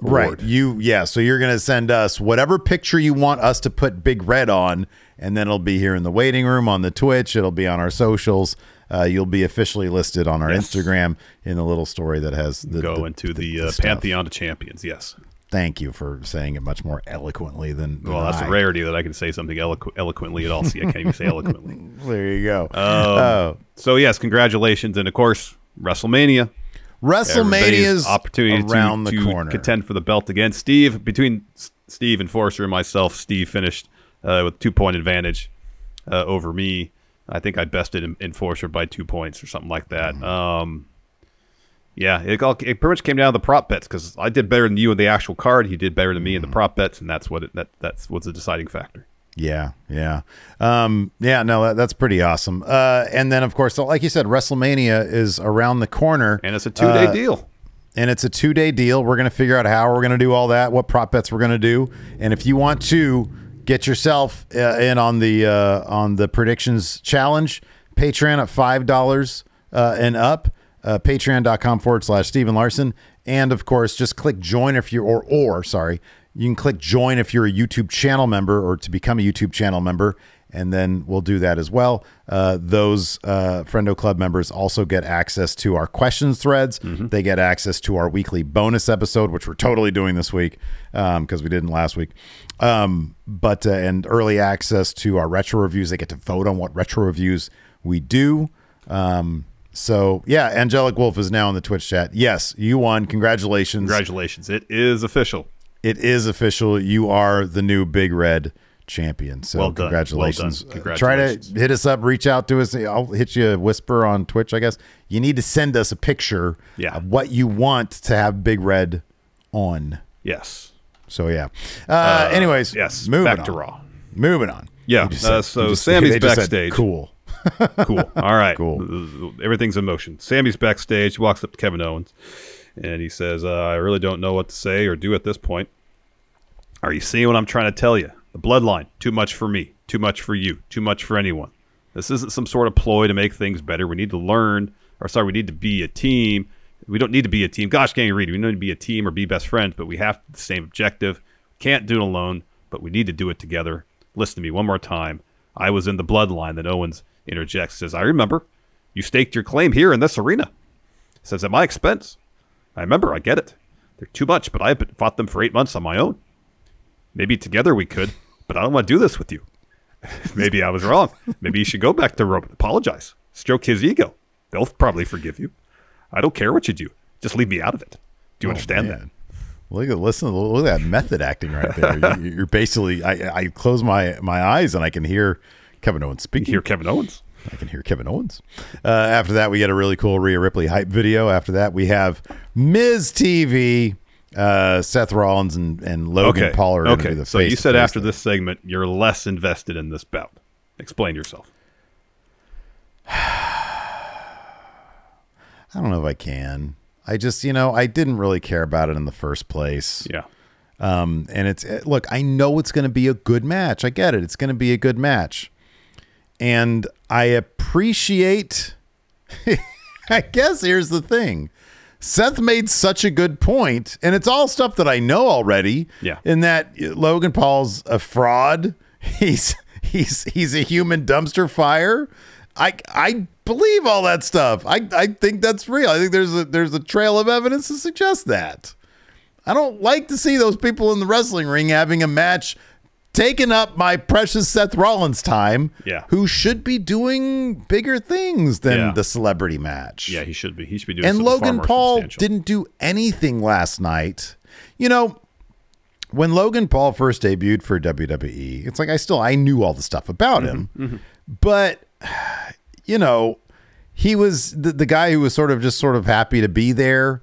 S1: Right. You yeah, so you're going to send us whatever picture you want us to put big red on and then it'll be here in the waiting room on the Twitch, it'll be on our socials. Uh, you'll be officially listed on our
S2: Yes.
S1: Instagram in the little story that has the
S2: go
S1: the-
S2: into the,
S1: the
S2: uh,
S1: stuff.
S2: pantheon of champions. Yes.
S1: Thank you for saying it much more eloquently than. than
S2: Well, that's
S1: I.
S2: a rarity that I can say something eloqu- eloquently at all. See, I can't even say eloquently.
S1: There you go.
S2: Um,
S1: oh,
S2: So yes, congratulations, and of course WrestleMania.
S1: WrestleMania's
S2: opportunity
S1: around
S2: to,
S1: the
S2: to
S1: corner.
S2: contend for the belt again. Steve, between Steve and Enforcer and myself, Steve finished uh, with two point advantage uh, over me. I think I bested En- Enforcer by two points or something like that.
S1: Mm-hmm.
S2: Um, yeah, it, all, it pretty much came down to the prop bets because I did better than you in the actual card. He did better than me in the
S1: Mm-hmm.
S2: prop bets, and that's what it, that that's what's the deciding factor.
S1: Yeah, yeah, um, yeah. No, that, that's pretty awesome. Uh, and then, of course, like you said, WrestleMania is around the corner,
S2: And it's a two day
S1: Uh,
S2: deal.
S1: and it's a two day deal. We're going to figure out how we're going to do all that, what prop bets we're going to do, and if you want to get yourself uh, in on the uh, on the predictions challenge, Patreon at five dollars uh, and up, uh, Patreon.com forward slash Stephen Larson, and of course, just click join if you or or sorry, you can click join if you're a YouTube channel member or to become a YouTube channel member. And then we'll do that as well. Uh, those uh, Friendo Club members also get access to our questions threads. They get access to our weekly bonus episode, which we're totally doing this week because we didn't last week. Um, but uh, and early access to our retro reviews. They get to vote on what retro reviews we do. Um, so yeah, Angelic Wolf is now in the Twitch chat. Yes, you won. Congratulations.
S2: Congratulations! It is official.
S1: It is official. You are the new Big Red champion. So
S2: Well
S1: congratulations.
S2: Well done.
S1: Uh, Try to hit us up, reach out to us. I'll hit you a whisper on Twitch, I guess. You need to send us a picture
S2: Yeah.
S1: of what you want to have Big Red on.
S2: Yes.
S1: So yeah. Uh, anyways,
S2: yes,
S1: moving
S2: back
S1: on.
S2: to Raw.
S1: Moving on.
S2: Yeah, uh,
S1: said-
S2: so
S1: Sami's just said
S2: backstage.
S1: cool.
S2: Cool. All right.
S1: Cool.
S2: Everything's in motion. Sami's backstage, walks up to Kevin Owens, and he says, uh, I really don't know what to say or do at this point. Are you seeing what I'm trying to tell you? The bloodline, too much for me, too much for you, too much for anyone. This isn't some sort of ploy to make things better. We need to learn, or sorry, we need to be a team. We don't need to be a team. Gosh, can't read. We don't need to be a team or be best friends, but we have the same objective. Can't do it alone, but we need to do it together. Listen to me one more time. I was in the bloodline that Owens interjects, says, I remember. You staked your claim here in this arena. Says, at my expense. I remember, I get it. They're too much, but I've fought them for eight months on my own. Maybe together we could, but I don't want to do this with you. Maybe I was wrong. Maybe you should go back to Roman, apologize, stroke his ego. They'll probably forgive you. I don't care what you do. Just leave me out of it. Do you
S1: Oh,
S2: understand that?
S1: Look at listen. Look at that method acting right there. You- You're basically. I, I close my my eyes and I can hear Kevin Owens
S2: You hear Kevin Owens.
S1: I can hear Kevin Owens. Uh, after that, we get a really cool Rhea Ripley hype video. After that, we have Miz TV, uh, Seth Rollins, and, and Logan
S2: okay.
S1: Paul are
S2: okay.
S1: the
S2: so you said after
S1: thing.
S2: this segment you're less invested in this bout. Explain yourself.
S1: I don't know if I can. I just, you know, I didn't really care about it in the first place.
S2: Yeah.
S1: Um, and it's eh, look, I know it's going to be a good match. I get it. It's going to be a good match, and I appreciate. I guess here's the thing. Seth made such a good point, and it's all stuff that I know already.
S2: Yeah.
S1: In that Logan Paul's a fraud. He's he's he's a human dumpster fire. I I believe all that stuff. I I think that's real. I think there's a there's a trail of evidence to suggest that. I don't like to see those people in the wrestling ring having a match taking up my precious Seth Rollins time.
S2: Yeah.
S1: Who should be doing bigger things than
S2: Yeah.
S1: the celebrity match.
S2: Yeah, he should be. He should be doing
S1: and Logan Paul didn't do anything last night. You know, when Logan Paul first debuted for WWE, it's like I still I knew all the stuff about him,
S2: Mm-hmm,
S1: but you know, he was the, the guy who was sort of just sort of happy to be there,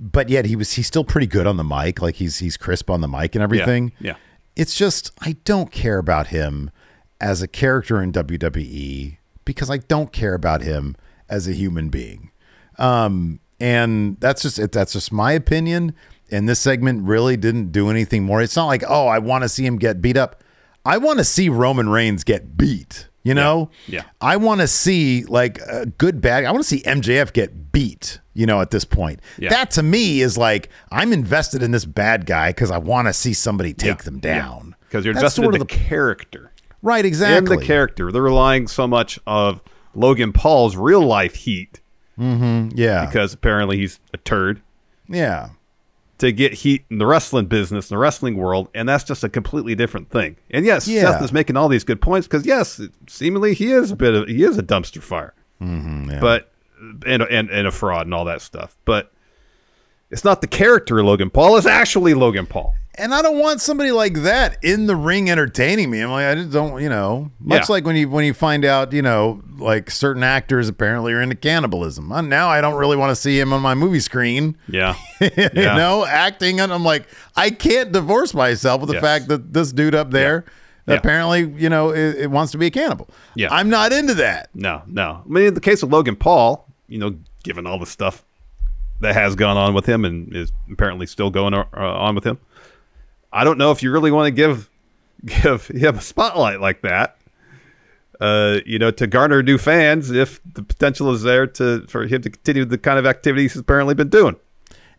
S1: but yet he was he's still pretty good on the mic, like he's he's crisp on the mic and everything.
S2: yeah.
S1: It's just I don't care about him as a character in WWE because I don't care about him as a human being. Um, and that's just it. That's just my opinion. And this segment really didn't do anything more. It's not like, oh, I want to see him get beat up. I want to see Roman Reigns get beat. You know,
S2: Yeah.
S1: I want to see like a good bad. I want to see MJF get beat. You know, at this point,
S2: Yeah.
S1: that to me is like I'm invested in this bad guy because I want to see somebody take
S2: Yeah.
S1: them down.
S2: Because you're
S1: That's
S2: invested
S1: sort
S2: in
S1: of
S2: the, character.
S1: right, exactly.
S2: In the character. They're relying so much of Logan Paul's real life heat mm-hmm,
S1: yeah,
S2: because apparently he's a turd.
S1: yeah.
S2: To get heat in the wrestling business, in the wrestling world, and that's just a completely different thing. And yes,
S1: Yeah.
S2: Seth is making all these good points because yes, seemingly he is a bit of he is a dumpster fire,
S1: Mm-hmm, yeah.
S2: but and, and and a fraud and all that stuff. But it's not the character Logan Paul; it's actually Logan Paul.
S1: And I don't want somebody like that in the ring entertaining me. I'm like, I just don't, you know. Much
S2: Yeah.
S1: like when you when you find out, you know, like certain actors apparently are into cannibalism. Uh, Now I don't really want to see him on my movie screen.
S2: Yeah,
S1: you
S2: Yeah.
S1: know, acting, and I'm like, I can't divorce myself with the
S2: Yes.
S1: fact that this dude up there
S2: Yeah.
S1: apparently, you know, it, it wants to be a cannibal.
S2: Yeah.
S1: I'm not into that.
S2: No, no. I mean, in the case of Logan Paul, you know, given all the stuff that has gone on with him and is apparently still going uh, on with him, I don't know if you really want to give give him a spotlight like that. Uh, you know, to garner new fans, if the potential is there to for him to continue the kind of activities he's apparently been doing.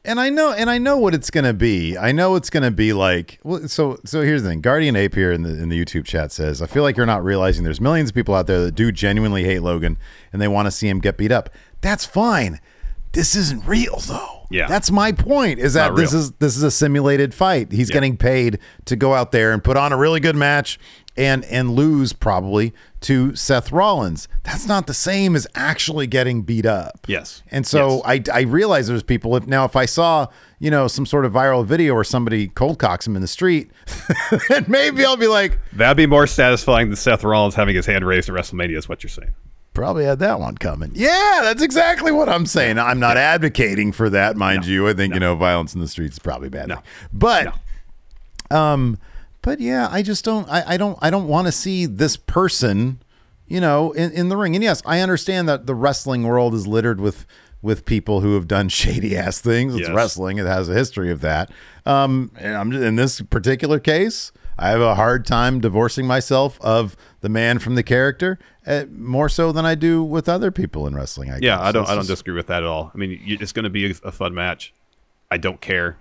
S1: And I know, and I know what it's gonna be. I know it's gonna be like. Well, so, so here's the thing. Guardian Ape here in the in the YouTube chat says, "I feel like you're not realizing there's millions of people out there that do genuinely hate Logan, and they want to see him get beat up. That's fine. This isn't real, though.
S2: Yeah.
S1: that's my point. Is that this is this is a simulated fight. He's
S2: Yeah.
S1: getting paid to go out there and put on a really good match." And, and lose probably to Seth Rollins. That's not the same as actually getting beat up.
S2: Yes.
S1: And so I, I realize there's people if now if I saw you know some sort of viral video where somebody cold cocks him in the street, then maybe I'll be like,
S2: That'd be more satisfying than Seth Rollins having his hand raised at WrestleMania. Is what you're saying?
S1: Probably had that one coming. Yeah, that's exactly what I'm saying. I'm not advocating for that, mind you. I think you know violence in the streets is probably bad. thing. But um, but yeah, I just don't. I, I don't. I don't want to see this person, you know, in, in the ring. And yes, I understand that the wrestling world is littered with with people who have done shady ass things. It's
S2: Yes.
S1: wrestling; it has a history of that. Um, and I'm just, in this particular case, I have a hard time divorcing myself of the man from the character, uh, more so than I do with other people in wrestling. I
S2: Yeah,
S1: guess.
S2: I don't.
S1: It's
S2: I don't
S1: just-
S2: disagree with that at all. I mean, it's going to be a, fun match. I don't care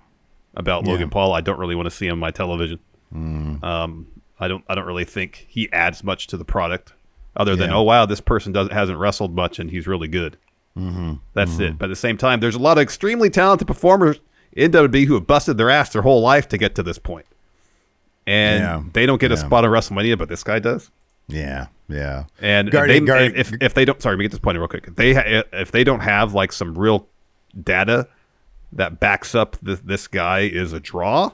S2: about
S1: Yeah.
S2: Logan Paul. I don't really want to see him on my television.
S1: Mm.
S2: Um, I don't. I don't really think he adds much to the product, other than
S1: Yeah.
S2: oh wow, this person doesn't hasn't wrestled much and he's really good.
S1: Mm-hmm.
S2: That's it. But at the same time, there's a lot of extremely talented performers in WWE who have busted their ass their whole life to get to this point, and
S1: Yeah.
S2: they don't get a spot on WrestleMania, but this guy does.
S1: Yeah, yeah.
S2: And
S1: Guardian-
S2: they,
S1: Guardian-
S2: if, if they don't, sorry, let me get this point real quick. If they if they don't have like some real data that backs up this this guy is a draw,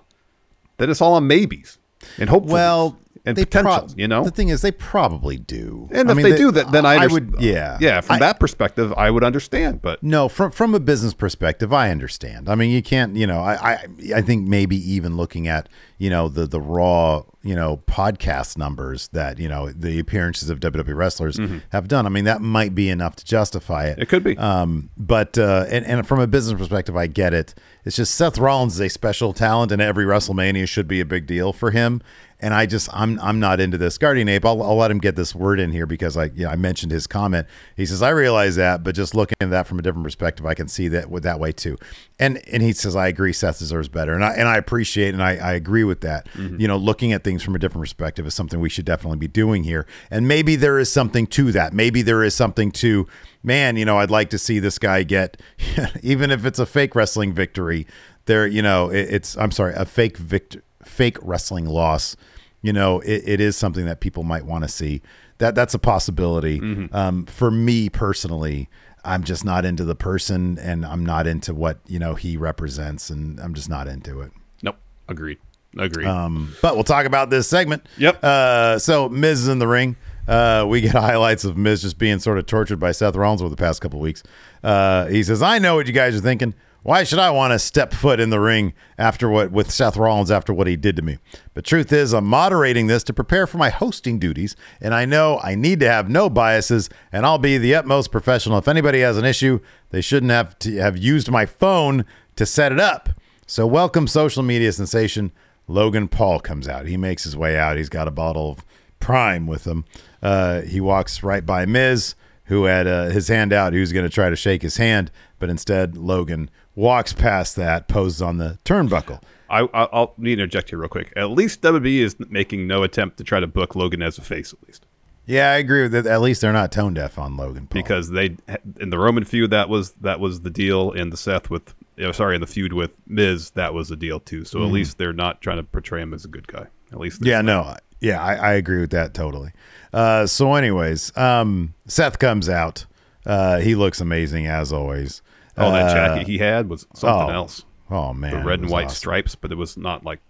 S2: then it's all on maybes and hopefully
S1: Well,
S2: and
S1: they
S2: potential.
S1: prob-
S2: you know,
S1: the thing is, they probably do.
S2: and
S1: I
S2: if
S1: mean,
S2: they, do that, then I,
S1: I would, yeah,
S2: yeah. From
S1: I-
S2: that perspective, I would understand. But
S1: No, from from a business perspective, I understand. I mean, you can't, you know, I I, I think maybe even looking at you know the the raw you know podcast numbers that you know the appearances of WWE wrestlers have done. I mean, that might be enough to justify it.
S2: Mm-hmm. It could be.
S1: Um, but uh, and and from a business perspective, I get it. It's just Seth Rollins is a special talent, and every WrestleMania should be a big deal for him. And I just I'm I'm not into this. Guardian Ape, I'll, I'll let him get this word in here because I you know, I mentioned his comment. He says I realize that, but just looking at that from a different perspective, I can see that with that way too. And and he says I agree, Seth deserves better, and I and I appreciate and I, I agree with that. You know, looking at things from a different perspective is something we should definitely be doing here. And maybe there is something to that. Maybe there is something to man. You know, I'd like to see this guy get even if it's a fake wrestling victory. There, you know, it, it's I'm sorry, a fake victor, fake wrestling loss you know, it, it is something that people might want to see. That that's a possibility. Um, for me personally, I'm just not into the person, and I'm not into what you know he represents, and I'm just not into it.
S2: nope, agreed, agreed.
S1: Um, but we'll talk about this segment.
S2: Yep.
S1: Uh, so Miz is in the ring. Uh, we get highlights of Miz just being sort of tortured by Seth Rollins over the past couple weeks. Uh, he says, "I know what you guys are thinking. Why should I want to step foot in the ring after what with Seth Rollins after what he did to me? But truth is, I'm moderating this to prepare for my hosting duties, and I know I need to have no biases, and I'll be the utmost professional. If anybody has an issue, they shouldn't have to have used my phone to set it up." So, welcome, social media sensation. Logan Paul comes out. He makes his way out. He's got a bottle of Prime with him. Uh, he walks right by Miz, who had uh, his hand out. He was going to try to shake his hand, but instead, Logan walks past that, poses on the turnbuckle.
S2: I, I I'll need to interject here real quick. At least WWE is making no attempt to try to book Logan as a face, at least.
S1: Yeah, I agree with that. At least they're not tone deaf on Logan Paul.
S2: because they in the Roman feud that was that was the deal in the Seth with know, sorry, in the feud with Miz, that was a deal too. So
S1: Mhm.
S2: at least they're not trying to portray him as a good guy. At least,
S1: Yeah, no, yeah, I, I agree with that totally. Uh, so, anyways, um, Seth comes out. Uh, he looks amazing as always.
S2: Oh, that
S1: Uh,
S2: jacket he had was something
S1: oh,
S2: else.
S1: Oh man,
S2: the red and white
S1: awesome.
S2: stripes, but it was not like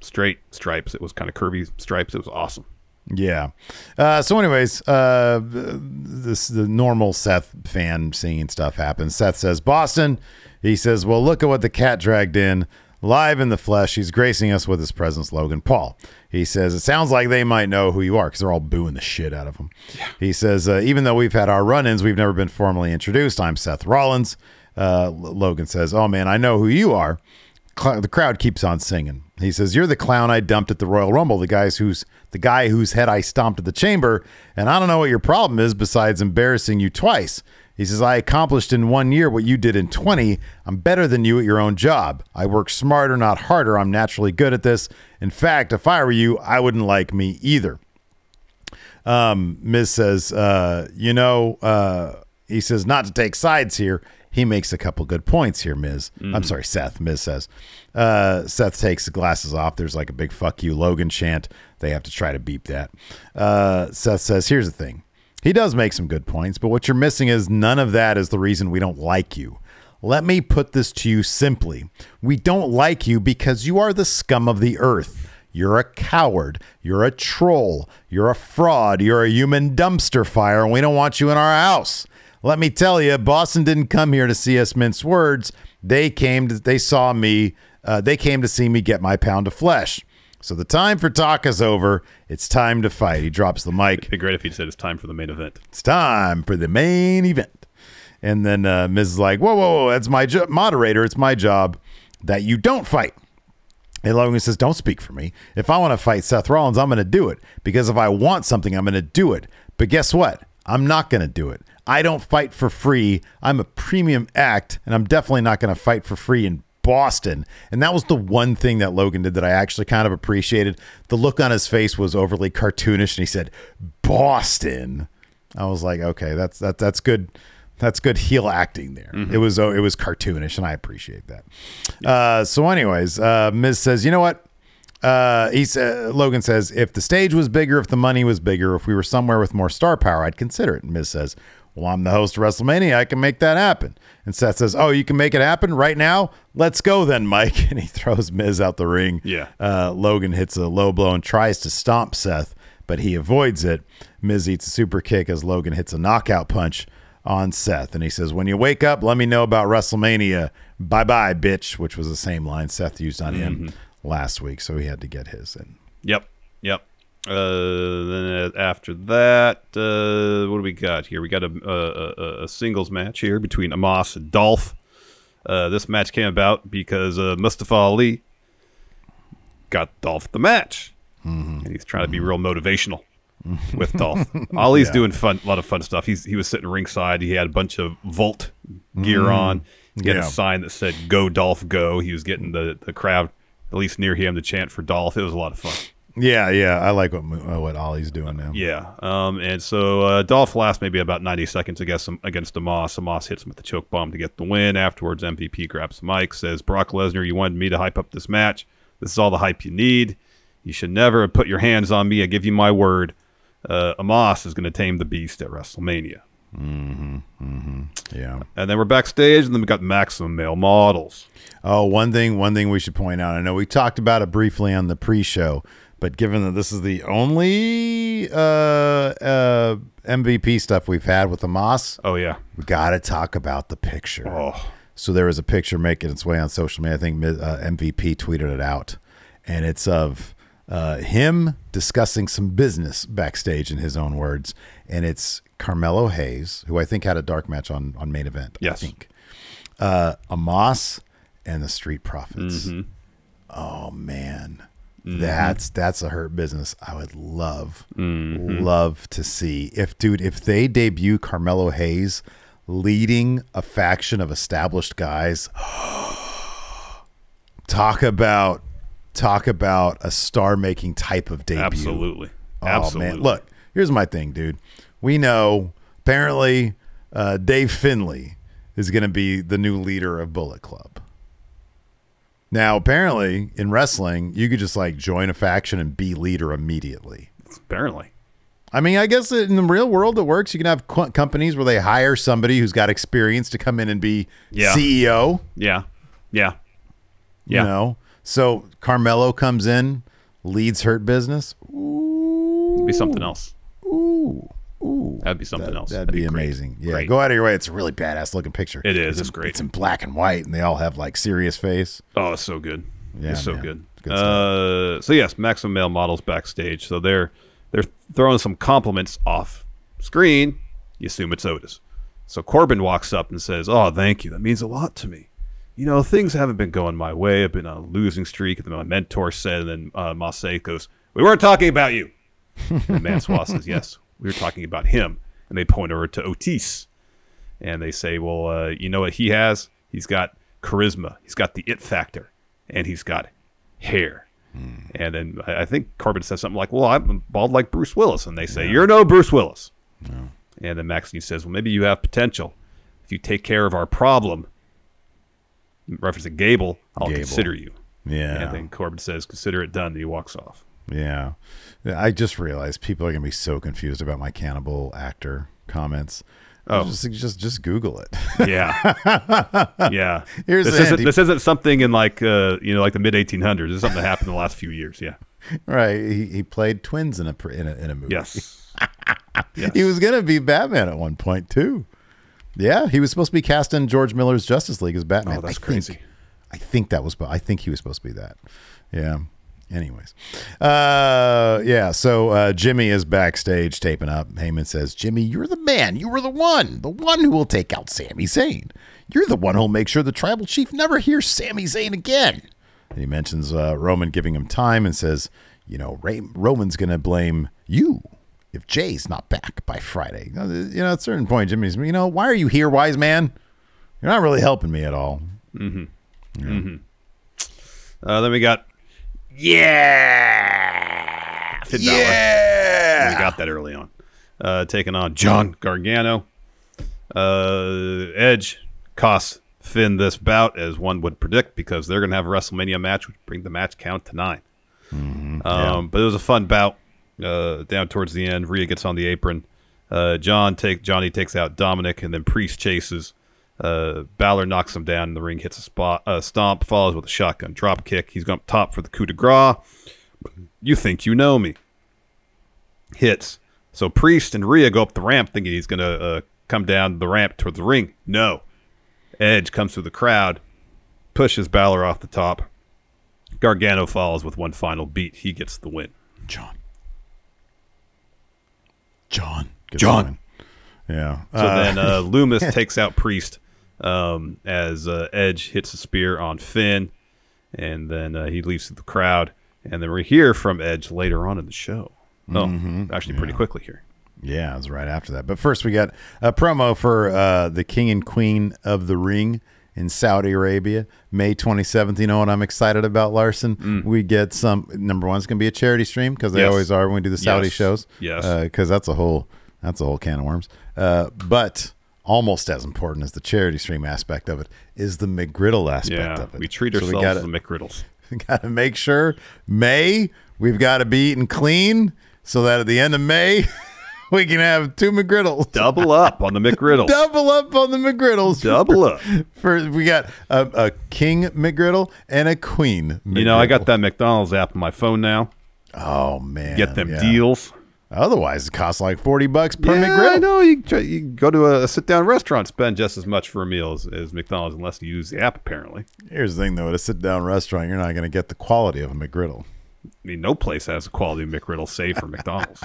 S2: straight stripes. It was kind of curvy stripes. It was awesome.
S1: Yeah. Uh, so, anyways, uh, this the normal Seth fan seeing stuff happens. Seth says, "Boston." He says, "Well, look at what the cat dragged in." Live in the flesh, he's gracing us with his presence, Logan Paul. He says, It sounds like they might know who you are because they're all booing the shit out of him. He says, uh, Even though we've had our run ins, we've never been formally introduced. I'm Seth Rollins. Uh, Logan says, Oh man, I know who you are. Cl- the crowd keeps on singing. He says, "You're the clown I dumped at the Royal Rumble. The guys who's the guy whose head I stomped at the Chamber, and I don't know what your problem is besides embarrassing you twice." He says, "I accomplished in one year what you did in 20. I'm better than you at your own job. I work smarter, not harder. I'm naturally good at this. In fact, if I were you, I wouldn't like me either." Um, Miz says, uh, you know, uh, he says not to take sides here. He makes a couple good points here, Miz. I'm
S2: Mhm.
S1: sorry, Seth. Miz says. Uh, Seth takes the glasses off. There's like a big fuck you Logan chant. They have to try to beep that. Uh, Seth says, here's the thing. He does make some good points, but what you're missing is none of that is the reason we don't like you. Let me put this to you simply. We don't like you because you are the scum of the earth. You're a coward. You're a troll. You're a fraud. You're a human dumpster fire, and we don't want you in our house. Let me tell you, Boston didn't come here to see us mince words. They came to, they saw me, uh, they came to see me get my pound of flesh. So the time for talk is over. It's time to fight. He drops the mic.
S2: It'd be great if he said it's time for the main event.
S1: It's time for the main event. And then uh, Miz is like, whoa, whoa, whoa, that's my jo- moderator. It's my job that you don't fight. And Logan says, don't speak for me. If I want to fight Seth Rollins, I'm going to do it. Because if I want something, I'm going to do it. But guess what? I'm not going to do it. I don't fight for free. I'm a premium act, and I'm definitely not going to fight for free in Boston. And that was the one thing that Logan did that I actually kind of appreciated. The look on his face was overly cartoonish, and he said, Boston. I was like, okay, that's that that's good. That's good heel acting there. It was oh, it was cartoonish, and I appreciate that. Uh, so, anyways, uh, Miz says, you know what? Uh, he sa- Logan says, if the stage was bigger, if the money was bigger, if we were somewhere with more star power, I'd consider it. And Miz says, well, I'm the host of WrestleMania. I can make that happen. And Seth says, oh, you can make it happen right now? Let's go then, Mike. And he throws Miz out the ring.
S2: Yeah.
S1: Uh, Logan hits a low blow and tries to stomp Seth, but he avoids it. Miz eats a super kick as Logan hits a knockout punch on Seth. And he says, When you wake up, let me know about WrestleMania. Bye bye, bitch, which was the same line Seth used on him last week. So he had to get his in.
S2: Yep. Yep. Uh, then after that, uh, what do we got here? We got a, a, a, a singles match here between Omos and Dolph. Uh, this match came about because uh, Mustafa Ali got Dolph the match, and he's trying to be real motivational with Dolph. Ali's
S1: Yeah.
S2: doing fun, a lot of fun stuff. He's he was sitting ringside. He had a bunch of Volt gear
S1: Mhm.
S2: on. He had
S1: Yeah.
S2: a sign that said "Go Dolph, go." He was getting the the crowd at least near him to chant for Dolph. It was a lot of fun.
S1: Yeah, yeah. I like what uh, what Ali's doing now.
S2: Yeah. Um, and so uh, Dolph lasts maybe about 90 seconds against against Omos. Omos hits him with the choke bomb to get the win. Afterwards, MVP grabs the mic, says, Brock Lesnar, you wanted me to hype up this match. This is all the hype you need. You should never put your hands on me. I give you my word. Uh, Omos is going to tame the beast at WrestleMania.
S1: Mm-hmm. Mm-hmm. Yeah.
S2: And then we're backstage, and then we got Maximum Male Models.
S1: Oh, one thing, one thing we should point out. I know we talked about it briefly on the pre-show, but given that this is the only uh, uh, MVP stuff we've had with Omos,
S2: oh yeah,
S1: we got to talk about the picture.
S2: Oh.
S1: So there was a picture making its way on social media. I think uh, MVP tweeted it out, and it's of uh, him discussing some business backstage, in his own words, and it's Carmelo Hayes, who I think had a dark match on on main event.
S2: Yes.
S1: I think uh, Omos and the Street Profits.
S2: Mhm.
S1: Oh man,
S2: Mhm.
S1: that's that's a hurt business. I would love
S2: Mhm.
S1: love to see if dude if they debut Carmelo Hayes leading a faction of established guys. talk about talk about a star making type of debut.
S2: Absolutely.
S1: Oh
S2: Absolutely.
S1: man, look, here's my thing, dude. We know apparently uh, Dave Finlay is going to be the new leader of Bullet Club. Now, apparently, in wrestling, you could just like join a faction and be leader immediately.
S2: Apparently.
S1: I mean, I guess in the real world it works. You can have co- companies where they hire somebody who's got experience to come in and be
S2: Yeah.
S1: CEO.
S2: Yeah. Yeah.
S1: You know, so Carmelo comes in, leads Hurt Business.
S2: It'd be something else.
S1: Ooh, ooh,
S2: That'd be something else.
S1: That'd, be,
S2: great.
S1: amazing. Yeah,
S2: Great.
S1: go out of your way. It's a really badass looking picture.
S2: It is. It's
S1: in-
S2: great.
S1: It's in black and white, and they all have like serious face.
S2: Oh, it's so good.
S1: Yeah,
S2: it's so
S1: man.
S2: good.
S1: Good
S2: uh, so yes, Maximum Male models backstage. So they're they're throwing some compliments off screen. You assume it's Otis. So Corbin walks up and says, "Oh, thank you. That means a lot to me. You know, things haven't been going my way. I've been on a losing streak." And then my mentor said, and then uh, Mace goes, "We weren't talking about you." and Mansoor says, "Yes, we were talking about him." And they point over to Otis, and they say, "Well, uh, you know what he has? He's got charisma. He's got the it factor, and he's got hair." And then I think Corbin says something like, "Well, I'm bald like Bruce Willis," and they say, "You're no Bruce Willis." And then Maxxine says, "Well, maybe you have potential. If you take care of our problem, referencing Gable, I'll
S1: Gable.
S2: consider you."
S1: Yeah.
S2: And then Corbin says, "Consider it done." And he walks off.
S1: Yeah. I just realized people are going to be so confused about my cannibal actor comments.
S2: Oh.
S1: Just, just, just Google it.
S2: Yeah, yeah.
S1: Here's
S2: this isn't this isn't something in like uh, you know like the mid 1800s. This is something that happened in the last few years. Yeah.
S1: right. He, he played twins in a, in a, in a movie.
S2: Yes. yes.
S1: He was going to be Batman at one point, too. Yeah. He was supposed to be cast in George Miller's Justice League as Batman.
S2: Oh, that's
S1: I think.
S2: crazy.
S1: I think that was, I think he was supposed to be that. Yeah. Anyways, uh, yeah. So uh, Jimmy is backstage taping up. Heyman says, "Jimmy, you're the man. You were the one, the one who will take out Sami Zayn. You're the one who'll make sure the tribal chief never hears Sami Zayn again." And he mentions uh, Roman giving him time and says, "You know, Ray- Roman's to blame you if Jay's not back by Friday." You know, you know, at a certain point, Jimmy's, you know, why are you here, wise man? You're not really helping me at all.
S2: mm-hmm mm-hmm then we got yeah, Finn Balor.
S1: Yeah.
S2: We got that early on. Uh, taking on John Gargano. Uh, Edge costs Finn this bout, as one would predict, because they're going to have a WrestleMania match, which bring the match count to 9 um, But it was a fun bout. Uh, down towards the end, Rhea gets on the apron. Uh, John take Johnny takes out Dominic, and then Priest chases. Uh, Balor knocks him down in the ring, hits a spot, uh, stomp, follows with a shotgun drop kick. He's going up top for the coup de grace. You think you know me? Hits. So Priest and Rhea go up the ramp, thinking he's going to uh, come down the ramp towards the ring. No. Edge comes through the crowd, pushes Balor off the top. Gargano follows with one final beat. He gets the win.
S1: John. John.
S2: John.
S1: Yeah.
S2: So
S1: Uh,
S2: then uh, Lumis takes out Priest um, as uh, Edge hits a spear on Finn, and then uh, he leaves the crowd. And then we hear from Edge later on in the show. Oh,
S1: Mm-hmm.
S2: actually, pretty quickly here.
S1: Yeah, it was right after that. But first, we got a promo for uh, the King and Queen of the Ring in Saudi Arabia, May 27th. You know what I'm excited about, Larson? We get some. Number one, it's going to be a charity stream because they
S2: Mm. Yes.
S1: always are when we do the Saudi
S2: Yes.
S1: shows.
S2: Yes.
S1: because that's a whole that's a whole can of worms. Uh, but almost as important as the charity stream aspect of it is the McGriddle aspect
S2: Yeah,
S1: of it.
S2: we treat
S1: So
S2: ourselves
S1: gotta-
S2: as the McGriddles.
S1: we got to make sure May we've got to be eating clean so that at the end of May we can have two McGriddles.
S2: Double up on the McGriddles.
S1: Double up on the McGriddles.
S2: Double up.
S1: For we got a, a king McGriddle and a queen. McGriddle.
S2: You know, I got that McDonald's app on my phone now.
S1: Oh man,
S2: Get them
S1: yeah.
S2: deals.
S1: Otherwise, it costs like forty bucks per
S2: yeah,
S1: McGriddle.
S2: I know. You, try, you go to a sit-down restaurant, spend just as much for a meal as, as McDonald's, unless you use the app. Apparently,
S1: Here's the thing, though: at a sit-down restaurant, you're not going to get the quality of a McGriddle.
S2: I mean, no place has a quality of McGriddle save for McDonald's.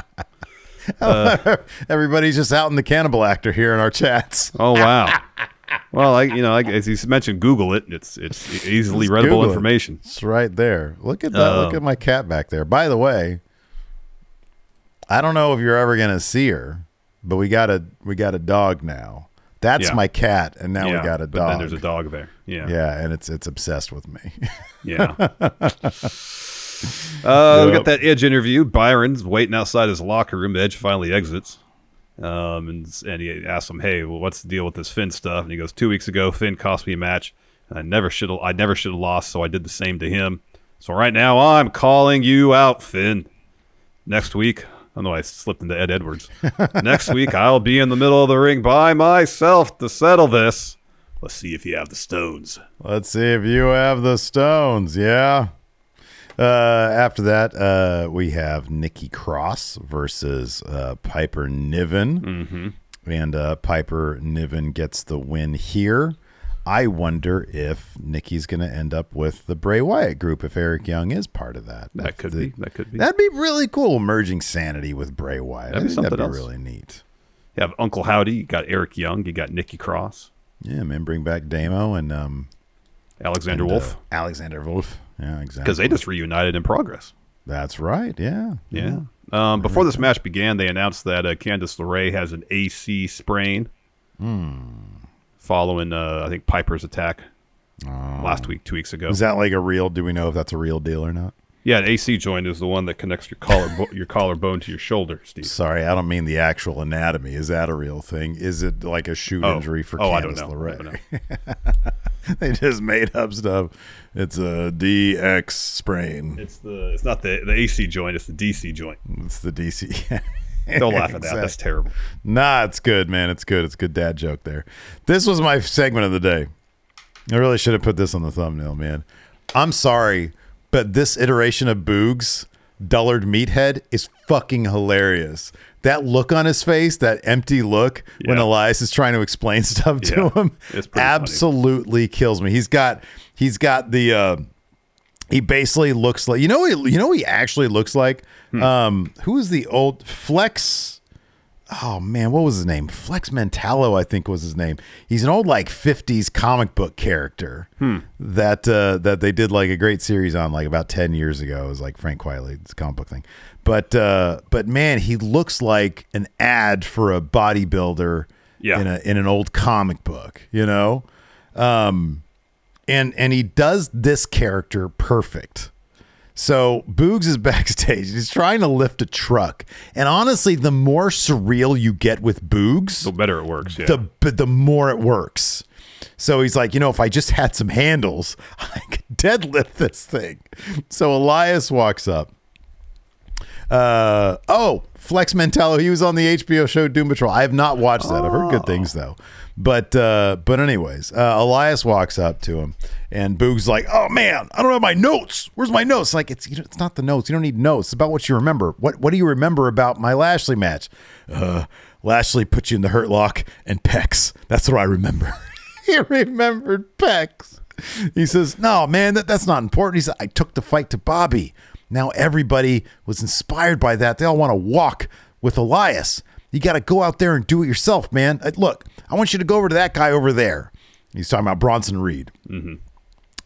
S1: Everybody's just out in the cannibal actor here in our chats.
S2: Oh wow. Well, I you know, I, as you mentioned, Google it. It's it's easily
S1: Just
S2: readable
S1: Google it.
S2: information.
S1: It's right there. Look at that. Look
S2: Um,
S1: at my cat back there. By the way, I don't know if you're ever gonna see her, but we got a we got a dog now. That's
S2: Yeah.
S1: my cat, and now
S2: yeah,
S1: we got a
S2: but
S1: dog.
S2: then there's a dog there. Yeah.
S1: Yeah, and it's it's obsessed with me.
S2: Yeah. uh, We got that Edge interview. Byron's waiting outside his locker room. Edge finally exits. Um, and, and he asks him, "Hey, well, what's the deal with this Finn stuff?" And he goes, two weeks ago, Finn cost me a match. I never should. I never should have lost, so I did the same to him. So right now, I'm calling you out, Finn. Next week, I know I slipped into Ed Edwards. Next week, I'll be in the middle of the ring by myself to settle this. Let's see if you have the stones.
S1: Let's see if you have the stones. Yeah. Uh, after that, uh, we have Nikki Cross versus uh, Piper Niven.
S2: Mm-hmm.
S1: And uh, Piper Niven gets the win here. I wonder if Nikki's going to end up with the Bray Wyatt group if Eric Young is part of that.
S2: That
S1: If
S2: could
S1: the-
S2: be. That could be.
S1: That'd be really cool, merging sanity with Bray Wyatt.
S2: That'd be
S1: think that'd be
S2: something else.
S1: really neat.
S2: You have Uncle Howdy. You got Eric Young. You got Nikki Cross.
S1: Yeah, man, bring back Damo and um,
S2: Alexander
S1: and, uh,
S2: Wolf.
S1: Alexander Wolf. Yeah, exactly.
S2: Because they just reunited in progress.
S1: That's right. Yeah.
S2: Yeah. Um, before this match began, they announced that uh, Candice LeRae has an AC sprain following, uh, I think, Piper's attack last week, two weeks ago.
S1: Is that like a real? Do we know if that's a real deal or not?
S2: yeah, an AC joint is the one that connects your collar your collarbone to your shoulder, Steve.
S1: Sorry, I don't mean the actual anatomy. Is that a real thing? Is it like a shoot
S2: Oh.
S1: injury for
S2: Oh,
S1: Candice
S2: I don't know. I
S1: LeRae? they just made up stuff. It's a DX sprain.
S2: It's the it's not the the AC joint, it's the DC joint.
S1: It's the DC.
S2: Don't laugh at that. That's terrible.
S1: Nah, it's good, man. It's good. It's a good dad joke there. This was my segment of the day. I really should have put this on the thumbnail, man. I'm sorry, but this iteration of Boogs, Dullard Meathead, is fucking hilarious. That look on his face, that empty look when Elias is trying to explain stuff to
S2: Yeah,
S1: him,
S2: it's funny.
S1: absolutely kills me. He's got he's got the uh he basically looks like you know he, you know what he actually looks like
S2: Hmm.
S1: um who is the old flex oh man what was his name flex mentallo i think was his name he's an old like 50s comic book character
S2: Hmm.
S1: that uh that they did like a great series on like about 10 years ago it was like frank a comic book thing but uh but man he looks like an ad for a bodybuilder
S2: Yeah.
S1: in a in an old comic book you know um and and he does this character perfect. So Boogs is backstage. He's trying to lift a truck, and honestly, the more surreal you get with Boogs,
S2: The better it works. Yeah.
S1: the but the more it works. So he's like, you know, if I just had some handles, I could deadlift this thing. So Elias walks up. Uh oh, Flex Mentallo. He was on the HBO show Doom Patrol. I have not watched that. I've heard good things though. But uh but anyways, uh, Elias walks up to him, and Boog's like, "Oh man, I don't have my notes. Where's my notes?" Like it's you know, it's not the notes. You don't need notes. It's about what you remember. What what do you remember about my Lashley match? Uh, Lashley put you in the hurt lock and pecs. That's what I remember. he remembered pecs. He says, "No, man, that, that's not important." He said, "I took the fight to Bobby. Now everybody was inspired by that. They all want to walk with Elias. You got to go out there and do it yourself, man. Uh, Look, I want you to go over to that guy over there." He's talking about Bronson Reed.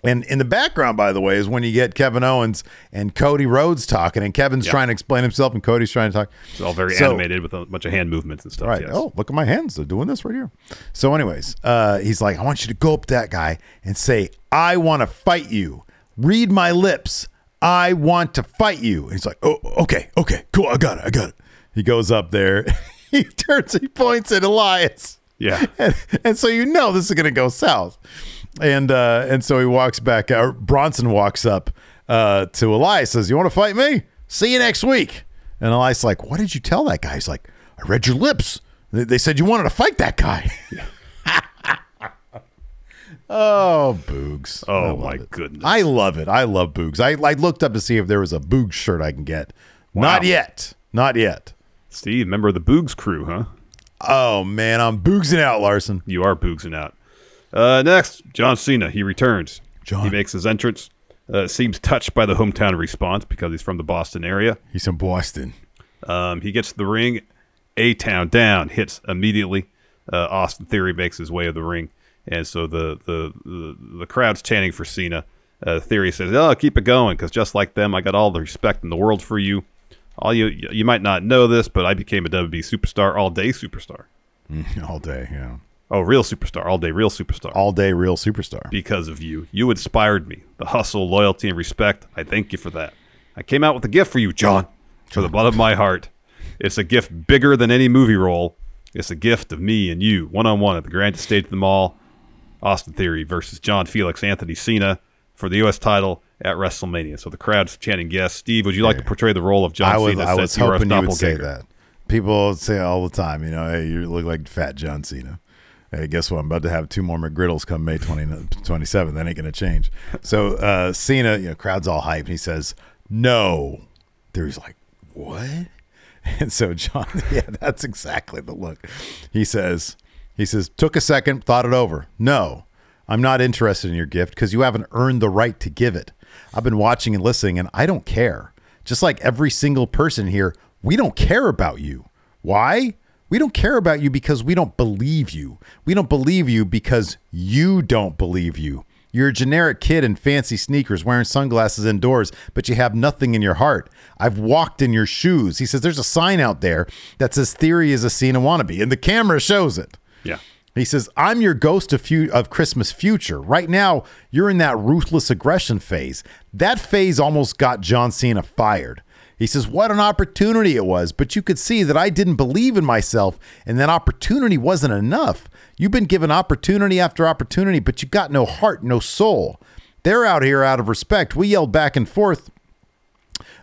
S1: And in the background, by the way, is when you get Kevin Owens and Cody Rhodes talking, and Kevin's trying to explain himself, and Cody's trying to talk.
S2: It's all very
S1: So-
S2: animated with a bunch of hand movements and stuff.
S1: Right.
S2: Yes.
S1: Oh, look at my hands. They're doing this right here. So, anyways, uh, he's like, I want you to go up to that guy and say, I want to fight you. Read my lips. I want to fight you. And he's like, Oh, okay, okay, cool. I got it. I got it. He goes up there. he turns, he points at Elias.
S2: Yeah.
S1: And, and so you know this is going to go south. And uh, and so he walks back out. Bronson walks up uh, to Elias, says, You want to fight me? See you next week. And Elias like, What did you tell that guy? He's like, I read your lips. They they said you wanted to fight that guy. oh, Boogs.
S2: Oh my
S1: it.
S2: goodness.
S1: I love it. I love Boogs. I, I looked up to see if there was a Boogs shirt I can get. Not yet. Not yet.
S2: Steve, member of the Boogs crew, huh?
S1: Oh, man. I'm Boogsing out, Larson.
S2: You are boogsing out. Uh, next, John Cena. He returns.
S1: John.
S2: He makes his entrance. Uh, seems touched by the hometown response because he's from the Boston area.
S1: He's from Boston.
S2: Um, he gets to the ring. A Town down hits immediately. Uh, Austin Theory makes his way of the ring, and so the the the, the crowd's chanting for Cena. Uh, Theory says, "Oh, keep it going, because just like them, I got all the respect in the world for you. All you you might not know this, but I became a WWE superstar, all day superstar.
S1: All day, yeah.
S2: Oh, real superstar, all day real superstar.
S1: All day real superstar.
S2: because of you. You inspired me. The hustle, loyalty, and respect. I thank you for that. I came out with a gift for you, John, for the bottom of my heart. It's a gift bigger than any movie role. It's a gift of me and you, one on one at the grandest stage of them all. Austin Theory versus John Felix Anthony Cena for the U.S. title at WrestleMania. So the crowd's chanting yes. Steve, would you like to portray the role of John
S1: I was,
S2: Cena?
S1: I was
S2: since you are
S1: hoping you would say that. People say all the time, you know, hey, you look like fat John Cena. Hey, guess what? I'm about to have two more McGriddles come May 20, 27th. That ain't going to change. So uh, Cena, you know, crowd's all hype. He says, no. There's like, what? And so John, yeah, that's exactly the look. He says, he says, took a second, thought it over. No, I'm not interested in your gift because you haven't earned the right to give it. I've been watching and listening, and I don't care. Just like every single person here, we don't care about you. Why? We don't care about you because we don't believe you. We don't believe you because you don't believe you. You're a generic kid in fancy sneakers wearing sunglasses indoors, but you have nothing in your heart. I've walked in your shoes. He says there's a sign out there that says theory is a scene Cena wannabe, and the camera shows it.
S2: Yeah.
S1: He says, I'm your ghost of, fu- of Christmas future. Right now, you're in that ruthless aggression phase. That phase almost got John Cena fired. He says, What an opportunity it was, but you could see that I didn't believe in myself, and that opportunity wasn't enough. You've been given opportunity after opportunity, but you got no heart, no soul. They're out here out of respect. We yelled back and forth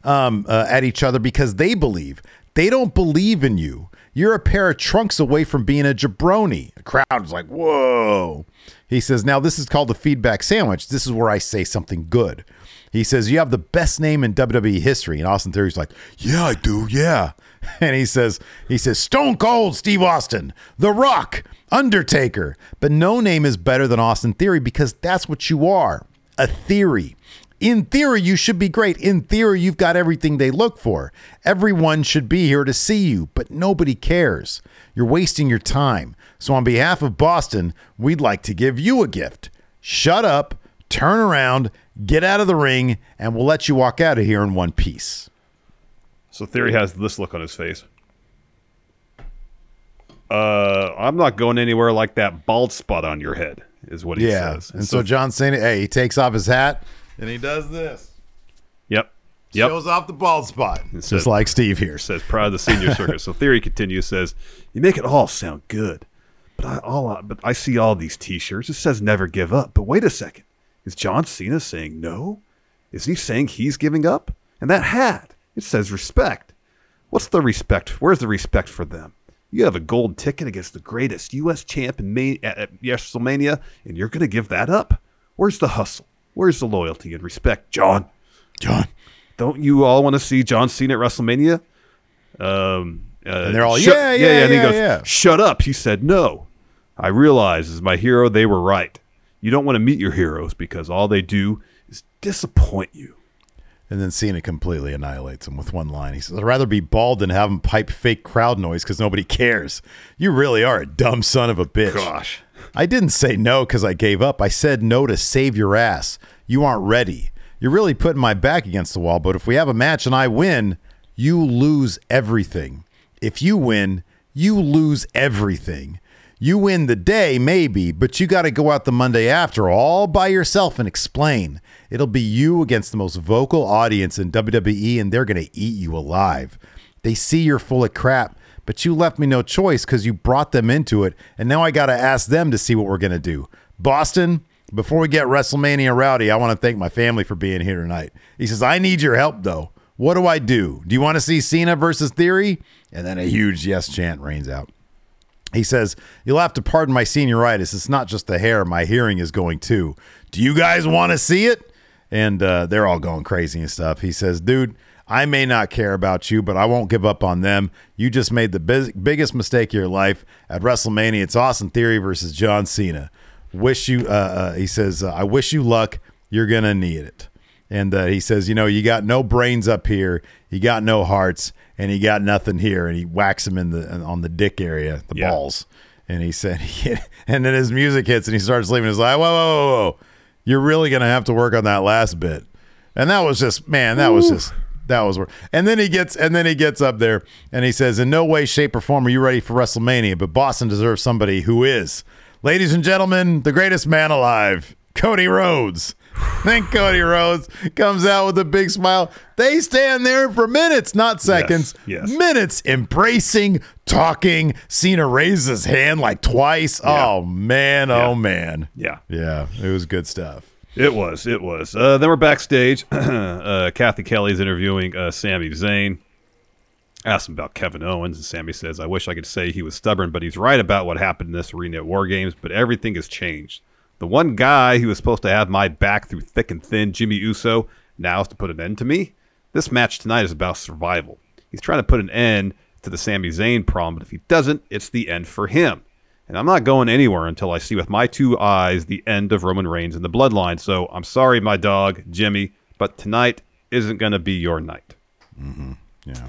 S1: um, uh, at each other because they believe. They don't believe in you. You're a pair of trunks away from being a jabroni. The crowd is like, whoa. He says, now this is called the feedback sandwich. This is where I say something good. He says, you have the best name in WWE history. And Austin Theory's like, yeah, I do. Yeah. And he says, he says, Stone Cold Steve Austin, The Rock, Undertaker. But no name is better than Austin Theory because that's what you are. A theory. In theory, you should be great. In theory, you've got everything they look for. Everyone should be here to see you, but nobody cares. You're wasting your time. So, on behalf of Boston, we'd like to give you a gift. Shut up, turn around, get out of the ring, and we'll let you walk out of here in one piece.
S2: So Theory has this look on his face. Uh, I'm not going anywhere like that bald spot on your head, is what he
S1: yeah.
S2: says.
S1: And so, John Cena, hey, he takes off his hat and he does this.
S2: Yep. Yep.
S1: Shows off the bald spot.
S2: It
S1: Just
S2: says-
S1: like Steve here.
S2: says proud of the senior circuit. So Theory continues says, "You make it all sound good, but I all I- but I see all these T-shirts. It says never give up. But wait a second, is John Cena saying no? Is he saying he's giving up? And that hat, it says respect. What's the respect? Where's the respect for them? You have a gold ticket against the greatest U.S. champ in May, at, at WrestleMania, and you're going to give that up? Where's the hustle? Where's the loyalty and respect, John?
S1: John.
S2: Don't you all want to see John Cena at WrestleMania? Um, uh,
S1: And they're all,
S2: shut-
S1: "Yeah, yeah,
S2: And he
S1: yeah,
S2: goes,
S1: yeah."
S2: "Shut up!" He said, "No, I realize as my hero, they were right. You don't want to meet your heroes because all they do is disappoint you."
S1: And then Cena completely annihilates him with one line. He says, I'd rather be bald than have him pipe fake crowd noise because nobody cares. You really are a dumb son of a bitch.
S2: Gosh.
S1: I didn't say no because I gave up. I said no to save your ass. You aren't ready. You're really putting my back against the wall, but if we have a match and I win, you lose everything. If you win, you lose everything. You win the day, maybe, but you got to go out the Monday after all by yourself and explain. It'll be you against the most vocal audience in WWE, and they're going to eat you alive. They see you're full of crap, but you left me no choice because you brought them into it, and now I got to ask them to see what we're going to do. Boston, before we get WrestleMania rowdy, I want to thank my family for being here tonight. He says, I need your help, though. What do I do? Do you want to see Cena versus Theory? And then a huge yes chant rains out. He says, You'll have to pardon my senioritis. It's not just the hair, my hearing is going too. Do you guys want to see it? And uh, they're all going crazy and stuff. He says, Dude, I may not care about you, but I won't give up on them. You just made the biz- biggest mistake of your life at WrestleMania. It's Austin Theory versus John Cena. Wish you, uh, uh, he says, uh, I wish you luck. You're going to need it. And uh, he says, You know, you got no brains up here, you got no hearts, and you got nothing here. And he whacks him in the on the dick area, the
S2: Yeah.
S1: balls. And he said, and then his music hits and he starts leaving his like, whoa, whoa, whoa, whoa. You're really going to have to work on that last bit. And that was just, man, that was just, that was where. And then he gets, and then he gets up there and he says, in no way, shape, or form are you ready for WrestleMania, but Boston deserves somebody who is. Ladies and gentlemen, the greatest man alive, Cody Rhodes. then Cody Rhodes comes out with a big smile. They stand there for minutes, not seconds.
S2: Yes, yes.
S1: Minutes embracing, talking. Cena raises his hand like twice. Oh man, oh man.
S2: Yeah.
S1: Yeah, it was good stuff.
S2: It was. It was. Uh, then we're backstage. uh, Cathy Kelley's interviewing uh, Sami Zayn. Asked him about Kevin Owens, and Sami says, I wish I could say he was stubborn, but he's right about what happened in this arena at War Games, but everything has changed. The one guy who was supposed to have my back through thick and thin, Jimmy Uso, now is to put an end to me. This match tonight is about survival. He's trying to put an end to the Sami Zayn problem, but if he doesn't, it's the end for him. And I'm not going anywhere until I see with my two eyes the end of Roman Reigns and the bloodline. So I'm sorry, my dog, Jimmy, but tonight isn't going to be your night.
S1: Mm-hmm. Yeah.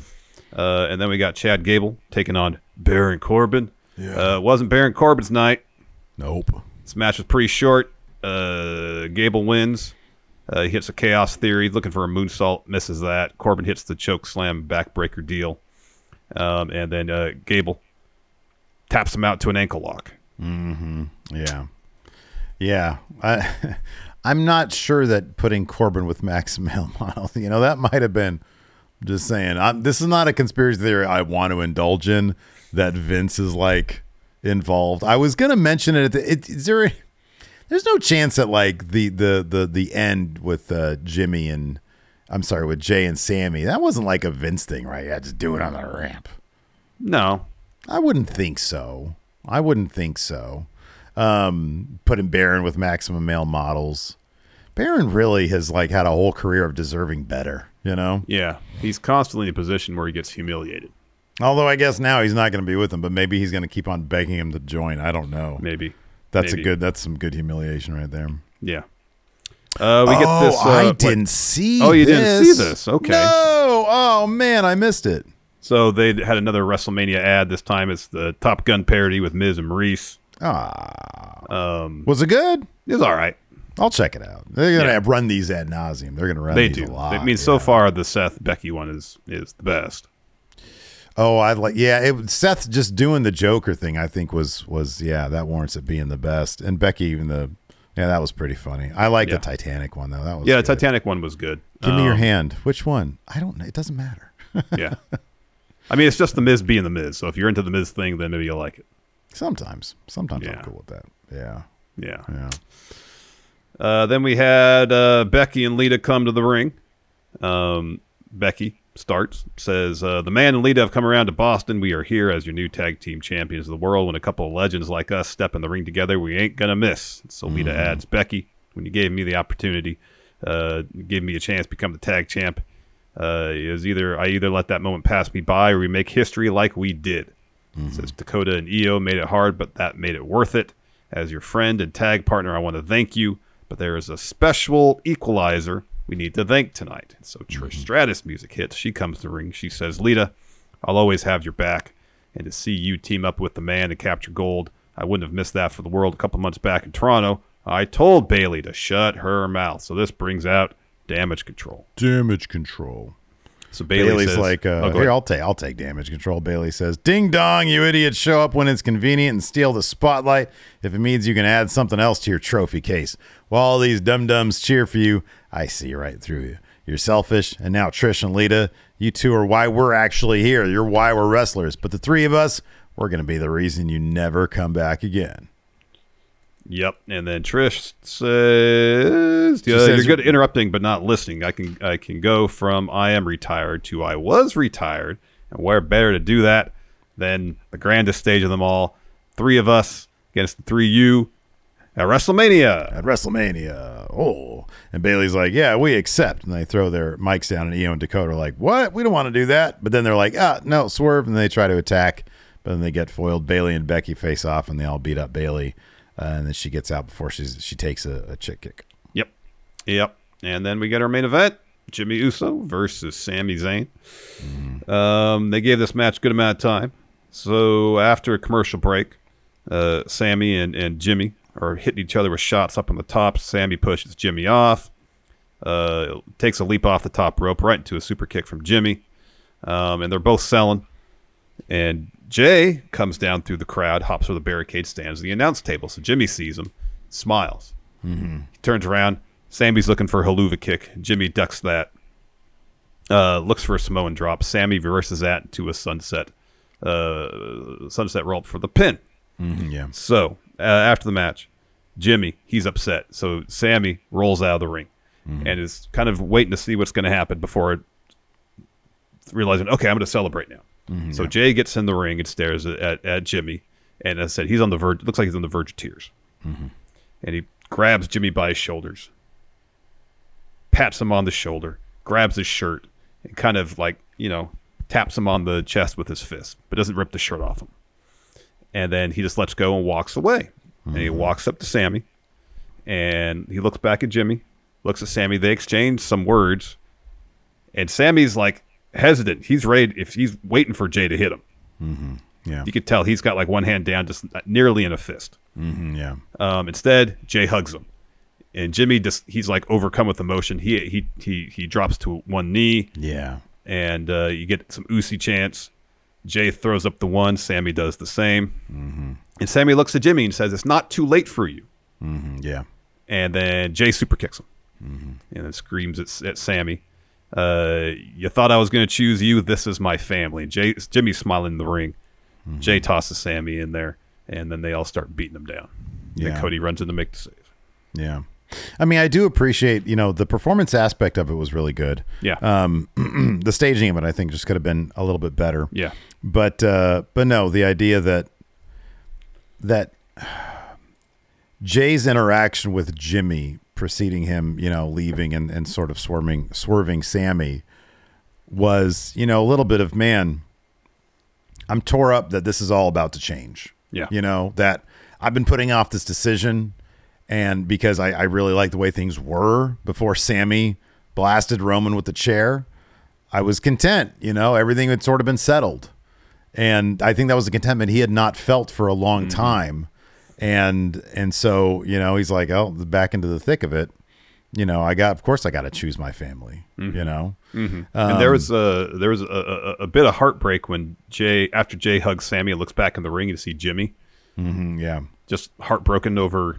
S2: Uh, and then we got Chad Gable taking on Baron Corbin. Yeah. Uh, wasn't Baron Corbin's night.
S1: Nope.
S2: This match was pretty short. Uh, Gable wins. Uh, he hits a chaos theory, looking for a moonsault, misses that. Corbin hits the choke slam backbreaker deal. Um, and then uh, Gable taps him out to an ankle lock.
S1: Mm-hmm. Yeah. Yeah. I, I'm not sure that putting Corbin with Max Male you know, that might have been just saying. I'm, this is not a conspiracy theory I want to indulge in that Vince is like involved. I was gonna mention it. At the, it is there? A, there's no chance that like the the the the end with uh, Jimmy and I'm sorry with Jay and Sami. That wasn't like a Vince thing, right? Yeah, just do it on the ramp.
S2: No,
S1: I wouldn't think so. I wouldn't think so. Um, putting Baron with maximum male models. Baron really has like had a whole career of deserving better, you know?
S2: Yeah. He's constantly in a position where he gets humiliated.
S1: Although I guess now he's not going to be with him, but maybe he's going to keep on begging him to join. I don't know.
S2: Maybe.
S1: That's
S2: Maybe.
S1: a good. That's some good humiliation right there.
S2: Yeah. Uh, we get
S1: oh,
S2: this. Uh,
S1: I didn't see.
S2: Oh, you didn't see this? Okay.
S1: No. Oh man, I missed it.
S2: So they had another WrestleMania ad. This time it's the Top Gun parody with Miz and Maurice.
S1: Ah,
S2: Um,
S1: was it good?
S2: it was all right.
S1: I'll check it out. They're gonna
S2: Yeah.
S1: run these ad nauseum. They're gonna run
S2: They
S1: these
S2: do.
S1: a lot.
S2: I mean, so far the Seth Becky one is is the best.
S1: Oh, I like. Yeah, it, Seth just doing the Joker thing. I think was was yeah that warrants it being the best. And Becky even the yeah that was pretty funny. I like
S2: Yeah.
S1: the Titanic one though. That was
S2: Yeah, the. Titanic one was good.
S1: Give me your
S2: Um,
S1: hand. Which one? I don't know. It doesn't matter.
S2: yeah. I mean, it's just the Miz being the Miz. So if you're into the Miz thing, then maybe you'll like it.
S1: Sometimes, sometimes
S2: Yeah.
S1: I'm cool with that. Yeah,
S2: Yeah.
S1: yeah.
S2: Uh, then we had uh, Becky and Lita come to the ring. Um, Becky starts, says, uh, The man and Lita have come around to Boston. We are here as your new tag team champions of the world. When a couple of legends like us step in the ring together, we ain't to miss. So Lita adds, Becky, when you gave me the opportunity, uh, gave me a chance to become the tag champ. Uh, was either I either let that moment pass me by or we make history like we did. Says Dakota and Io made it hard, but that made it worth it. As your friend and tag partner, I want to thank you. But there is a special equalizer we need to thank tonight. So Trish Stratus music hits. She comes to the ring. She says, Lita, I'll always have your back. And to see you team up with the man to capture gold, I wouldn't have missed that for the world a couple months back in Toronto. I told Bayley to shut her mouth. So this brings out damage control.
S1: Damage control.
S2: So Bayley
S1: Bayley's
S2: says,
S1: like, uh,
S2: Oh,
S1: here. I'll take, I'll take damage control. Bayley says, "Ding dong, you idiots! Show up when it's convenient and steal the spotlight. If it means you can add something else to your trophy case, while all these dum dums cheer for you, I see right through you. You're selfish, and now Trish and Lita, you two are why we're actually here. You're why we're wrestlers. But the three of us, we're gonna be the reason you never come back again."
S2: Yep. And then Trish says, yeah,
S1: says
S2: "You're good at interrupting, but not listening. I can I can go from I am retired to I was retired, and where better to do that than the grandest stage of them all? Three of us against the three you at WrestleMania.
S1: at WrestleMania. Oh, and Bayley's like, "Yeah, we accept." And they throw their mics down, and Io and Dakota are like, "What? We don't want to do that." But then they're like, "Ah, no, swerve!" And they try to attack, but then they get foiled. Bayley and Becky face off, and they all beat up Bayley. And then she gets out before she's she takes a, a chick kick.
S2: Yep. Yep. And then we get our main event: Jimmy Uso versus Sami Zayn. Um, they gave this match a good amount of time. So after a commercial break, uh, Sami and, and Jimmy are hitting each other with shots up on the top. Sami pushes Jimmy off, uh, takes a leap off the top rope right into a super kick from Jimmy, um, and they're both selling. And Jay comes down through the crowd, hops over the barricade, stands at the announce table. So Jimmy sees him, smiles. He turns around, Sami's looking for a Helluva Kick. Jimmy ducks that. Uh, looks for a Samoan drop. Sami reverses that to a sunset. Uh, sunset roll for the pin.
S1: Mhm, yeah.
S2: So uh, after the match, Jimmy he's upset. So Sami rolls out of the ring and is kind of waiting to see what's going to happen before realizing, okay, I'm going to celebrate now. Mm-hmm, so Jay gets in the ring and stares at, at, at Jimmy, and as I said, he's on the verge. Looks like he's on the verge of tears. Mm-hmm. And he grabs Jimmy by his shoulders, pats him on the shoulder, grabs his shirt, and kind of like you know taps him on the chest with his fist, but doesn't rip the shirt off him and then he just lets go and walks away. And he mm-hmm. walks up to Sami, and he looks back at Jimmy, looks at Sami. They exchange some words, and Sami's like hesitant. He's ready. If he's waiting for Jay to hit him,
S1: Yeah.
S2: you could tell he's got like one hand down, just nearly in a fist.
S1: Mhm, yeah.
S2: Um, instead, Jay hugs him, and Jimmy just he's like overcome with emotion. He he he he drops to one knee,
S1: Yeah.
S2: and uh, you get some Usi chants. Jay throws up the one. Sami does the same.
S1: Mm-hmm.
S2: And Sami looks at Jimmy and says, "It's not too late for you."
S1: Mhm, yeah.
S2: And then Jay super kicks him,
S1: Mm-hmm.
S2: and then screams at, at Sami, uh, "You thought I was going to choose you? This is my family." Jay Jimmy's smiling in the ring.
S1: Mm-hmm.
S2: Jay tosses Sami in there, and then they all start beating him down.
S1: Yeah.
S2: And Cody runs in to make the save.
S1: Yeah. I mean, I do appreciate, you know, the performance aspect of it was really good.
S2: Yeah.
S1: Um, the staging of it, I think, just could have been a little bit better.
S2: Yeah.
S1: But, uh, but no, the idea that, that Jay's interaction with Jimmy preceding him, you know, leaving and, and sort of swerving, swerving Sami was, you know, a little bit of, man, I'm tore up that this is all about to change.
S2: Yeah.
S1: You know, that I've been putting off this decision and because I, I really like the way things were before Sami blasted Roman with the chair, I was content. You know, everything had sort of been settled. And I think that was a contentment he had not felt for a long mm-hmm. time. And and so, you know, he's like, oh, back into the thick of it. You know, I got, of course, I got to choose my family. You know,
S2: and
S1: Um,
S2: there was a there was a, a, a bit of heartbreak when Jay after Jay hugs Sami and looks back in the ring to see Jimmy
S1: mhm, yeah,
S2: just heartbroken over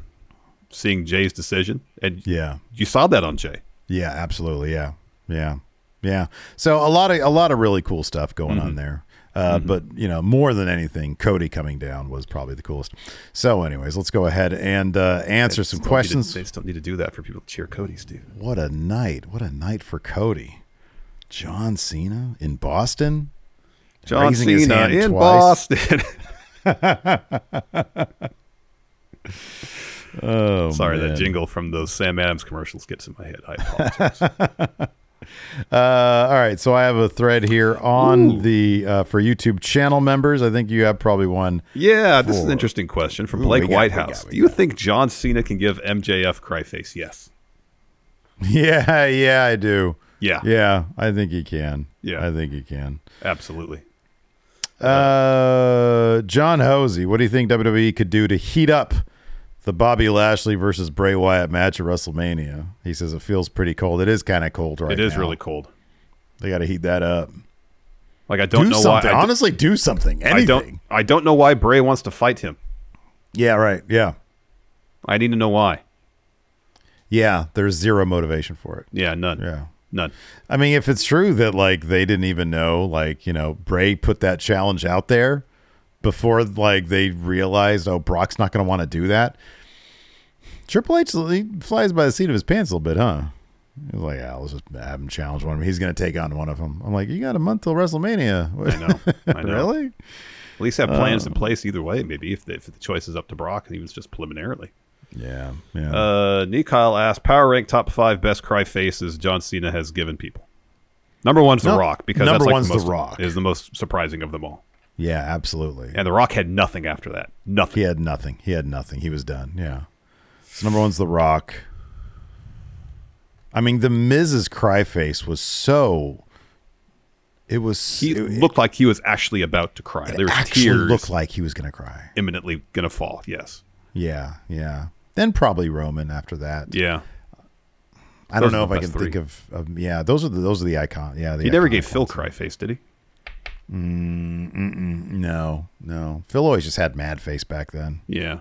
S2: seeing Jay's decision, and
S1: yeah.
S2: you saw that on Jay.
S1: Yeah, absolutely. Yeah, yeah, yeah. So a lot of a lot of really cool stuff going
S2: Mm-hmm.
S1: on there. Uh, But you know, more than anything, Cody coming down was probably the coolest. So, anyways, let's go ahead and uh, answer some
S2: Just to-
S1: questions.
S2: they just don't need to do that for people to cheer Cody, Steve.
S1: What a night! What a night for Cody. John Cena in Boston.
S2: John
S1: Raising
S2: Cena in
S1: twice.
S2: Boston.
S1: Oh,
S2: Sorry,
S1: man.
S2: that jingle from those Sam Adams commercials gets in my head. I apologize.
S1: Uh, all right, so I have a thread here on the uh, for YouTube channel members. I think you have probably one.
S2: yeah, this is an interesting question from
S1: Ooh,
S2: Blake
S1: we got- we
S2: Whitehouse.
S1: got- we
S2: Do you think John Cena can give MJF cryface? Yes.
S1: Yeah, yeah, I do.
S2: Yeah.
S1: Yeah, I think he can.
S2: Yeah.
S1: I think he can.
S2: Absolutely.
S1: Uh, John Hosey, what do you think WWE could do to heat up the Bobby Lashley versus Bray Wyatt match at WrestleMania? He says it feels pretty cold. It is kind of cold right
S2: it is
S1: now.
S2: really cold.
S1: They got to heat that up.
S2: Like I don't
S1: do
S2: know why.
S1: something.
S2: I, d-
S1: Honestly, do something. Anything.
S2: I don't. I don't know why Bray wants to fight him.
S1: Yeah, right. Yeah.
S2: I need to know why.
S1: Yeah, there's zero motivation for it.
S2: Yeah, none.
S1: Yeah.
S2: None.
S1: I mean, if it's true that like they didn't even know, like you know, Bray put that challenge out there before like they realized, oh, Brock's not going to want to do that. Triple H he flies by the seat of his pants a little bit, huh? He's like, yeah, let's just have him challenge one of them. He's going to take on one of them. I'm like, you got a month till WrestleMania.
S2: I know. I know.
S1: really?
S2: At least have plans in place either way. Maybe if the, if the choice is up to Brock, and he was just preliminarily.
S1: Yeah, yeah.
S2: Uh, Nick Kyle asked, "Power rank top five best cry faces John Cena has given people." Number one's The Rock because
S1: number
S2: that's like
S1: one's
S2: the,
S1: The Rock.
S2: is the most surprising of them all.
S1: Yeah, absolutely.
S2: And The Rock had nothing after that. Nothing.
S1: He had nothing. He had nothing. He was done. Yeah. So number one's The Rock. I mean, the Miz's cry face was so. It was.
S2: He
S1: it,
S2: looked like he was actually about to cry. There was
S1: actually
S2: tears
S1: looked like he was going to cry.
S2: imminently gonna fall. Yes.
S1: Yeah, yeah. Then probably Roman after that.
S2: Yeah.
S1: I don't know if I can think of, of. Yeah, those are the those are the icon. Yeah, the
S2: He never gave Phil
S1: ones.
S2: cry face, did he? Mm, mm, mm.
S1: No, no. Phil always just had mad face back then.
S2: Yeah.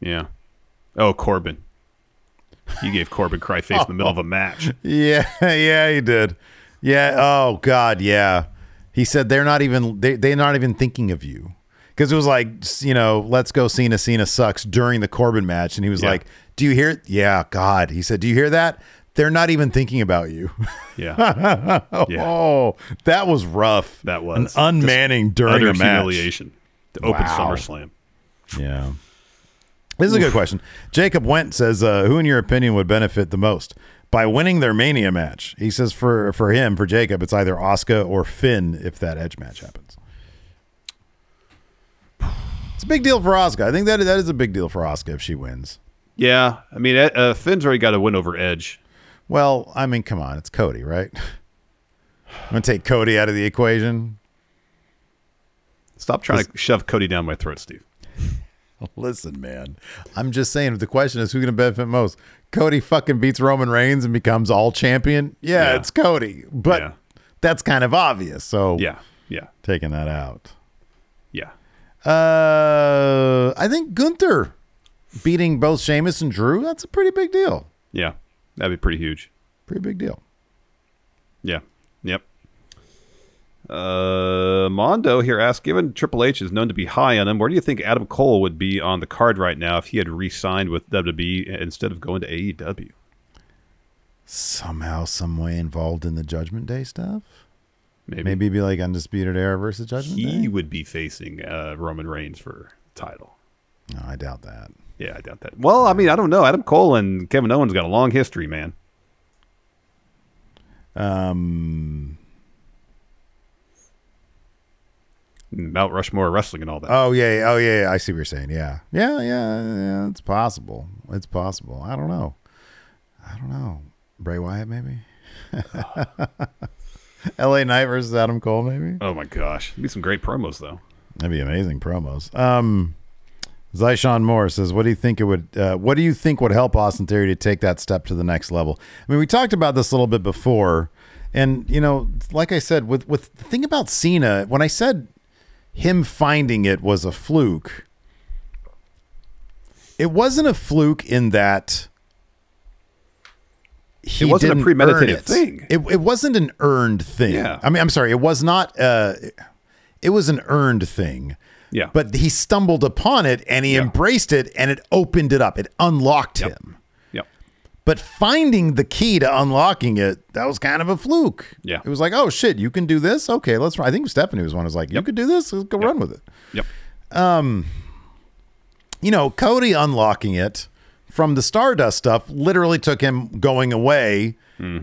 S2: Yeah. Oh, Corbin. You gave Corbin cry face in the middle of a match.
S1: Yeah, yeah, he did. Yeah. Oh God, yeah. He said they're not even they they're not even thinking of you because it was like you know let's go Cena Cena sucks during the Corbin match and he was
S2: Yeah.
S1: like, do you hear? Yeah, God. He said, do you hear that? They're not even thinking about you.
S2: Yeah. Yeah.
S1: Oh, that was rough.
S2: That was.
S1: an
S2: Just
S1: unmanning during
S2: Utter
S1: a match.
S2: humiliation to open
S1: Wow.
S2: SummerSlam.
S1: Yeah. This is a good question. Jacob Went says, uh, "Who, in your opinion, would benefit the most by winning their Mania match?" He says, "For for him, for Jacob, it's either Asuka or Finn if that Edge match happens." It's a big deal for Asuka. I think that that is a big deal for Asuka if she wins.
S2: Yeah. I mean, uh, Finn's already got a win over Edge.
S1: Well, I mean, come on, it's Cody, right? I'm gonna take Cody out of the equation.
S2: Stop trying to shove Cody down my throat, Steve.
S1: Listen, man, I'm just saying. If the question is who's going to benefit most, Cody fucking beats Roman Reigns and becomes all champion. Yeah,
S2: Yeah.
S1: it's Cody, but
S2: Yeah.
S1: that's kind of obvious. So
S2: Yeah. Yeah.
S1: taking that out.
S2: Yeah.
S1: Uh, I think Gunther beating both Sheamus and Drew. That's a pretty big deal.
S2: Yeah. That'd be pretty huge.
S1: Pretty big deal.
S2: Yeah. Yep. Uh, Mondo here asks, given Triple H is known to be high on him, where do you think Adam Cole would be on the card right now if he had re-signed with WWE instead of going to AEW?
S1: Somehow, some way involved in the Judgment Day stuff.
S2: Maybe,
S1: Maybe be like Undisputed Era versus Judgment Day?
S2: he
S1: Day.
S2: would be facing uh, Roman Reigns for title.
S1: No, I doubt that.
S2: Yeah, I doubt that. Well, I mean, I don't know. Adam Cole and Kevin Owens got a long history, man.
S1: Um.
S2: Mount Rushmore wrestling and all that.
S1: Oh yeah, yeah, oh yeah, yeah, I see what you're saying. Yeah, yeah, yeah, yeah. It's possible. It's possible. I don't know. I don't know. Bray Wyatt, maybe. L.A. Knight versus Adam Cole, maybe.
S2: oh my gosh, It'd be some great promos though.
S1: That'd be amazing promos. Um, Zyshawn Moore says, "What do you think it would? Uh, what do you think would help Austin Theory to take that step to the next level?" I mean, we talked about this a little bit before, and you know, like I said, with with the thing about Cena, when I said him finding it was a fluke, it wasn't a fluke in that. He
S2: It wasn't a premeditated
S1: it.
S2: thing.
S1: It, it wasn't an earned thing.
S2: Yeah.
S1: I mean, I'm sorry. It was not. Uh, it was an earned thing.
S2: Yeah.
S1: But he stumbled upon it and he
S2: Yeah.
S1: embraced it and it opened it up. It unlocked
S2: Yep.
S1: him.
S2: Yep.
S1: But finding the key to unlocking it, that was kind of a fluke.
S2: Yeah.
S1: It was like, oh shit, you can do this? Okay, let's try. I think Stephanie was one who was like, you
S2: Yep.
S1: could do this? Let's go run with it.
S2: Yep.
S1: Um, you know, Cody unlocking it from the Stardust stuff literally took him going away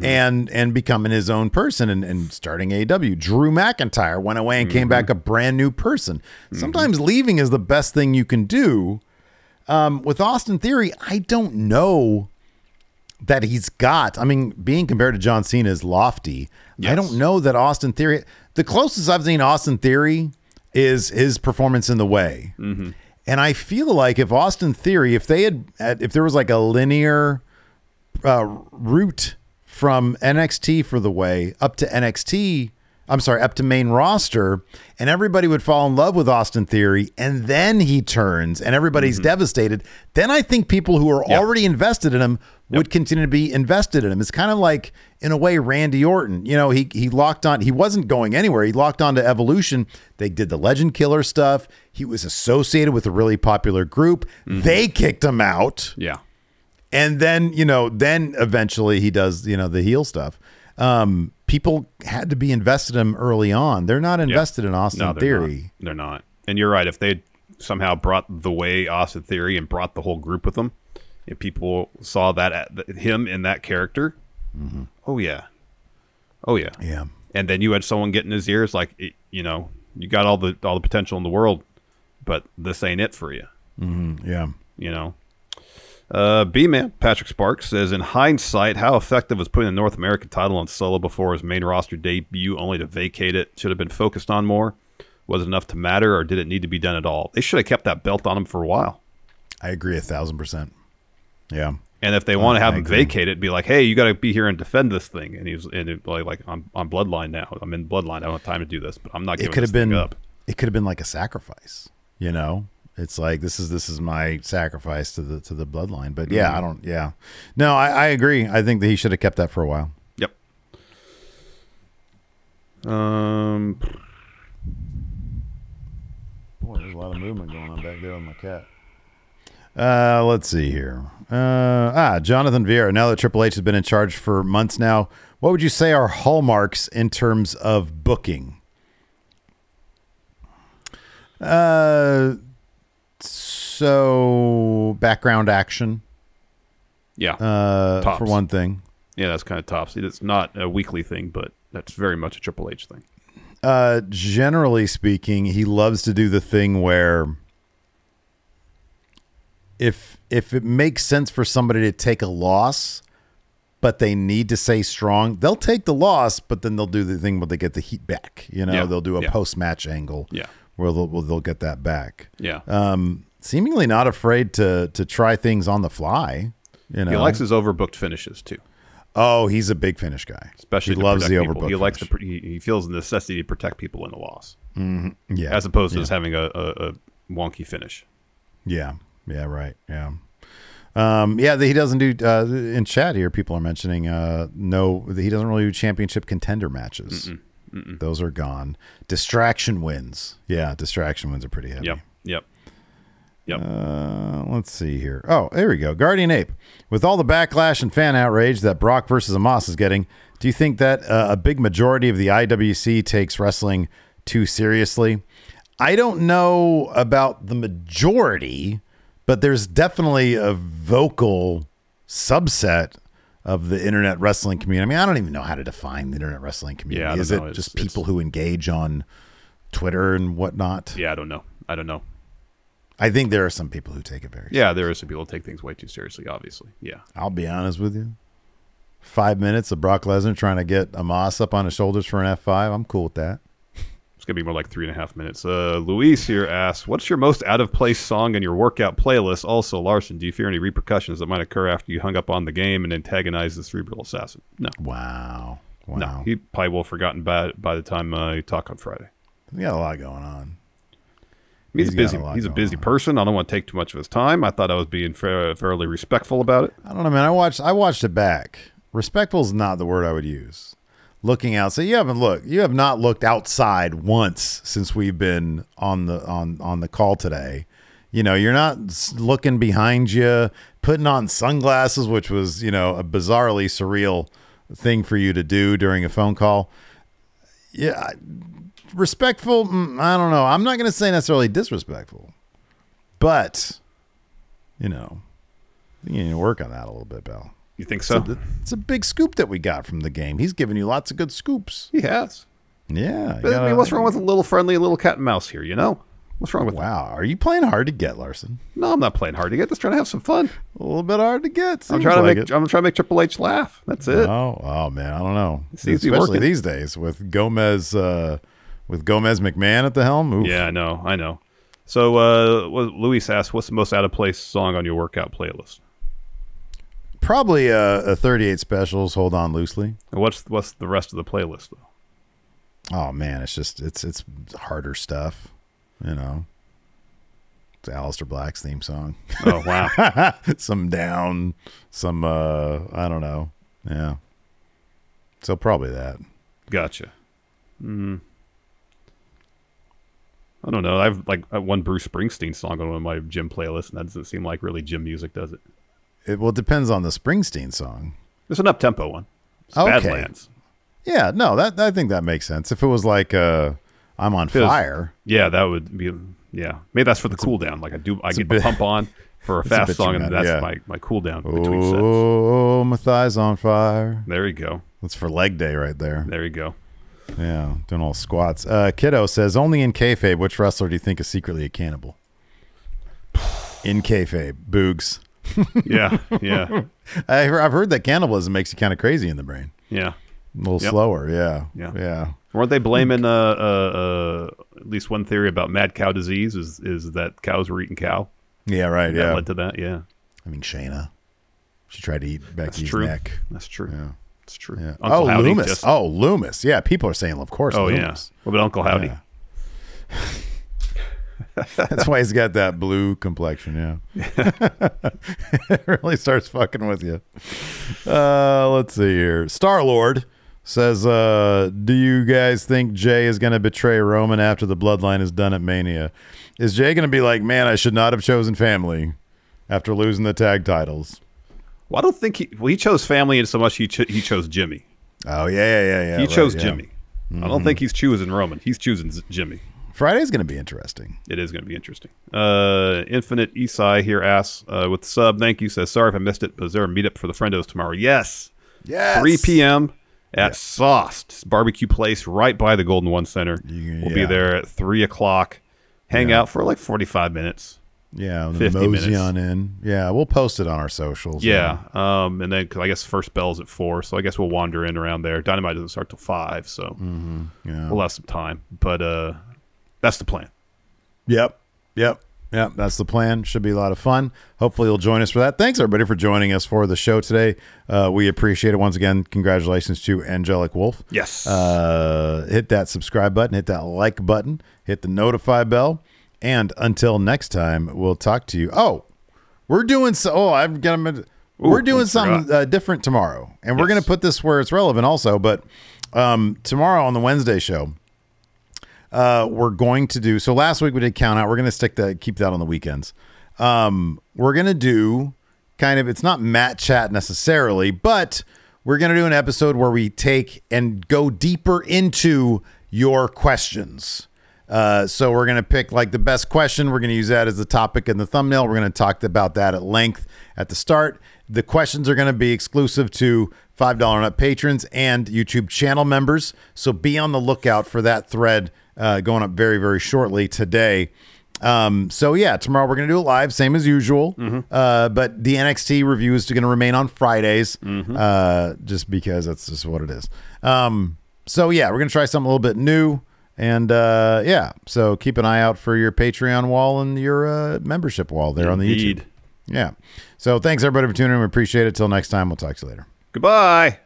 S1: and and becoming his own person and, and starting AEW. Drew McIntyre went away and came back a brand new person. Sometimes leaving is the best thing you can do. Um, with Austin Theory, I don't know that he's got. I mean, being compared to John Cena is lofty. I don't know that Austin Theory. The closest I've seen Austin Theory is his performance in the way. And I feel like if Austin Theory, if they had, if there was like a linear uh, route from NXT for the way up to NXT, I'm sorry, up to main roster, and everybody would fall in love with Austin Theory, and then he turns and everybody's mm-hmm. devastated, then I think people who are already invested in him would continue to be invested in him. It's kind of like, in a way, Randy Orton. You know, he he locked on. He wasn't going anywhere. He locked on to Evolution. They did the Legend Killer stuff. He was associated with a really popular group. Mm-hmm. They kicked him out
S2: Yeah.
S1: And then you know then eventually he does you know the heel stuff. Um people had to be invested in him early on. They're not invested in austin
S2: No, they're
S1: theory.
S2: Not. They're not. And you're right. If they somehow brought the way Austin Theory and brought the whole group with them, if people saw that uh, at him in that character, mm-hmm. oh yeah, oh yeah,
S1: yeah.
S2: And then you had someone get in his ears like you know you got all the all the potential in the world but this ain't it for you. Mm-hmm.
S1: Yeah.
S2: You know uh, B man Patrick Sparks says in hindsight how effective was putting the North American title on Solo before his main roster debut only to vacate it should have been focused on more was it enough to matter or did it need to be done at all they should have kept that belt on him for a while
S1: i agree a thousand percent yeah
S2: and if they want to have
S1: I
S2: him
S1: agree.
S2: vacate it, be like, "Hey, you got to be here and defend this thing." And he's and it, like, like I'm on Bloodline now. I'm in Bloodline. I don't have time to do this, but I'm not
S1: going
S2: to
S1: it
S2: could
S1: have been
S2: up.
S1: it could have been like a sacrifice you know It's like this is this is my sacrifice to the to the bloodline. But yeah, I don't. Yeah, no, I, I agree. I think that he should have kept that for a while.
S2: Yep. Um,
S1: Boy, there's a lot of movement going on back there with my cat. Uh, let's see here. Uh, ah, Jonathan Vieira. Now that Triple H has been in charge for months now, what would you say are hallmarks in terms of booking? Uh, so background action.
S2: yeah.
S1: Uh,
S2: Tops.
S1: for one thing.
S2: yeah, that's kind of tops. It's not a weekly thing, but that's very much a Triple H thing.
S1: Uh, generally speaking, he loves to do the thing where if if it makes sense for somebody to take a loss, but they need to stay strong, they'll take the loss, but then they'll do the thing where they get the heat back. You know,
S2: Yeah,
S1: they'll do a
S2: yeah.
S1: post match angle.
S2: Yeah.
S1: where they'll where they'll get that back.
S2: Yeah.
S1: Um, seemingly not afraid to to try things on the fly. You know,
S2: he likes his overbooked finishes too,
S1: oh, he's a big finish guy.
S2: especially
S1: he loves the
S2: protect people.
S1: overbook.
S2: He likes to.
S1: finish.
S2: He, feels the necessity to protect people in the loss,
S1: yeah,
S2: as opposed to
S1: yeah.
S2: just having a, a, a wonky finish.
S1: Yeah. Yeah. Right. Yeah. Um, yeah, he doesn't do uh, in chat here. People are mentioning uh, no, he doesn't really do championship contender matches. Those are gone. Distraction wins. Yeah, distraction wins are pretty heavy.
S2: Yep. Yep. Yep.
S1: Uh, let's see here. Oh, there we go. Guardian Ape. With all the backlash and fan outrage that Brock versus Omos is getting, do you think that uh, a big majority of the IWC takes wrestling too seriously? I don't know about the majority, but there's definitely a vocal subset of the internet wrestling community. I mean, I don't even know how to define the internet wrestling community.
S2: Yeah,
S1: is
S2: know.
S1: it
S2: It's-
S1: just people who engage on Twitter and whatnot?
S2: yeah, I don't know. I don't know.
S1: I think there are some people who take it very
S2: Yeah, there are some people who take things way too seriously. Obviously. Yeah.
S1: I'll be honest with you. Five minutes of Brock Lesnar trying to get Omos up on his shoulders for an F5. I'm cool with that.
S2: It's gonna be more like three and a half minutes. Uh, Luis here asks, "What's your most out of place song in your workout playlist?" Also, Larson, do you fear any repercussions that might occur after you hung up on the game and antagonized the cerebral assassin? No,
S1: Wow. Wow.
S2: no. He probably will have forgotten by by the time uh, you talk on Friday.
S1: We got a lot going on.
S2: He's,
S1: He's
S2: a busy.
S1: a
S2: he's a busy
S1: on.
S2: person. I don't want to take too much of his time. I thought I was being fair, fairly respectful about it.
S1: I don't know, man. I watched I watched it back. Respectful is not the word I would use. Looking out. So you haven't looked. You have not looked outside once since we've been on the on on the call today. You know, you're not looking behind you, putting on sunglasses, which was, you know, a bizarrely surreal thing for you to do during a phone call. Yeah, I- respectful. mm, I don't know. I'm not going to say necessarily disrespectful, but you know, you need to work on that a little bit, Bell.
S2: You think so?
S1: It's a, it's a big scoop that we got from the game. He's giving you lots of good scoops.
S2: he has.
S1: Yeah.
S2: But, I
S1: gotta-
S2: mean, what's wrong with a little friendly little cat and mouse here? You know, what's wrong with that?
S1: Wow. Are you playing hard to get, Larson?
S2: No, I'm not playing hard to get. Just trying to have some fun.
S1: A little bit hard to get.
S2: I'm
S1: seems
S2: trying to
S1: like
S2: make.
S1: it.
S2: I'm trying to make Triple H laugh. That's it.
S1: Oh, oh man, I don't know.
S2: be
S1: Especially
S2: working.
S1: these days with Gomez, uh, with Gomez McMahon at the helm. Oof.
S2: Yeah, I know. I know. So, uh, what- Luis asked, "What's the most out of place song on your workout playlist?"
S1: Probably a, a 38 specials. Hold on loosely.
S2: And what's what's the rest of the playlist though?
S1: Oh man, it's just it's it's harder stuff. You know. It's Aleister Black's theme song.
S2: Oh wow.
S1: some down, some uh I don't know. Yeah. So probably that.
S2: gotcha. Mm. I don't know. I've like one Bruce Springsteen song on one of my gym playlists, and that doesn't seem like really gym music, does it?
S1: It well it depends on the Springsteen song.
S2: It's an up tempo one. It's
S1: Okay.
S2: Badlands.
S1: Yeah, no, that I think that makes sense. If it was like uh I'm on fire.
S2: Yeah, that would be. Yeah, maybe that's for the cool down. Like I do, I get
S1: bit-
S2: my pump on for a
S1: a
S2: fast
S1: bit
S2: song, and that's
S1: yeah.
S2: my my cool down between sets.
S1: Oh, my thighs on fire.
S2: There you go.
S1: That's for leg day right there.
S2: There you go.
S1: Yeah, doing all squats. Uh, Kiddo says, only in kayfabe, which wrestler do you think is secretly a cannibal? In kayfabe, Boogs.
S2: Yeah, yeah,
S1: I, I've heard that cannibalism makes you kind of crazy in the brain.
S2: yeah.
S1: A little
S2: Yep.
S1: slower, yeah.
S2: Yeah.
S1: Yeah.
S2: Weren't they blaming uh, uh, uh, at least one theory about mad cow disease? Is is that cows were eating cow?
S1: Yeah, right.
S2: That
S1: Yeah.
S2: led to that. Yeah,
S1: I mean, Shayna. She tried to eat
S2: that's
S1: Becky's
S2: true.
S1: neck.
S2: That's true.
S1: Yeah.
S2: That's true.
S1: Yeah.
S2: Uncle
S1: oh,
S2: Howdy
S1: Lumis.
S2: just-
S1: Oh, Lumis. Yeah, people are saying, of course,
S2: oh yeah.
S1: Lumis.
S2: What about Uncle Howdy?
S1: Yeah. That's why he's got that blue complexion. Yeah, it really starts fucking with you. Uh, let's see here. Star Lord says, uh, "Do you guys think Jey is going to betray Roman after the Bloodline is done at Mania? Is Jey going to be like, man, I should not have chosen family after losing the tag titles?"
S2: Well, I don't think he. Well, he chose family, and so much he cho- he chose Jimmy.
S1: Oh yeah, yeah, yeah. yeah
S2: he
S1: right,
S2: chose
S1: yeah.
S2: Jimmy. I don't think he's choosing Roman. He's choosing Z- Jimmy.
S1: Friday's going to be interesting.
S2: It is going to be interesting. Uh, Infinite Esai here asks uh, with sub. Thank you. Says sorry if I missed it, but is there a meetup for the friendos tomorrow? Yes.
S1: Yes.
S2: 3 p.m. at Sauced barbecue place right by the Golden One Center. we'll be there at three o'clock. Hang
S1: Yeah.
S2: out for like forty-five minutes.
S1: Yeah, the
S2: 50
S1: mosey
S2: minutes.
S1: on in. Yeah, we'll post it on our socials.
S2: Yeah, um, and then 'cause I guess first bell's at four, so I guess we'll wander in around there. Dynamite doesn't start till five, so
S1: yeah.
S2: we'll have some time. But uh, that's the plan.
S1: Yep. Yep. Yep. That's the plan. Should be a lot of fun. Hopefully, you'll join us for that. Thanks, everybody, for joining us for the show today. Uh, we appreciate it. Once again, congratulations to Angelic Wolf.
S2: Yes.
S1: Uh, hit that subscribe button, hit that like button, hit the notify bell. And until next time, we'll talk to you. Oh, we're doing so. Oh, I've got them. We're doing something uh, different tomorrow, and we're going to put this where it's relevant, also. But um, tomorrow on the Wednesday show, uh, we're going to do. So last week we did count out. We're going to stick that, keep that on the weekends. Um, we're going to do kind of. It's not Matt chat necessarily, but we're going to do an episode where we take and go deeper into your questions. Uh, so we're going to pick like the best question. We're going to use that as the topic in the thumbnail. We're going to talk about that at length at the start. The questions are going to be exclusive to $5 and up patrons and YouTube channel members. So be on the lookout for that thread uh, going up very, very shortly today. Um, so yeah, tomorrow we're going to do it live, same as usual. Uh, but the NXT review is going to remain on Fridays, uh, just because that's just what it is. Um, so yeah, we're going to try something a little bit new. And uh, yeah, so keep an eye out for your Patreon wall and your uh, membership wall there on the YouTube. Yeah. So thanks everybody for tuning in. We appreciate it. Till next time, we'll talk to you later.
S2: Goodbye.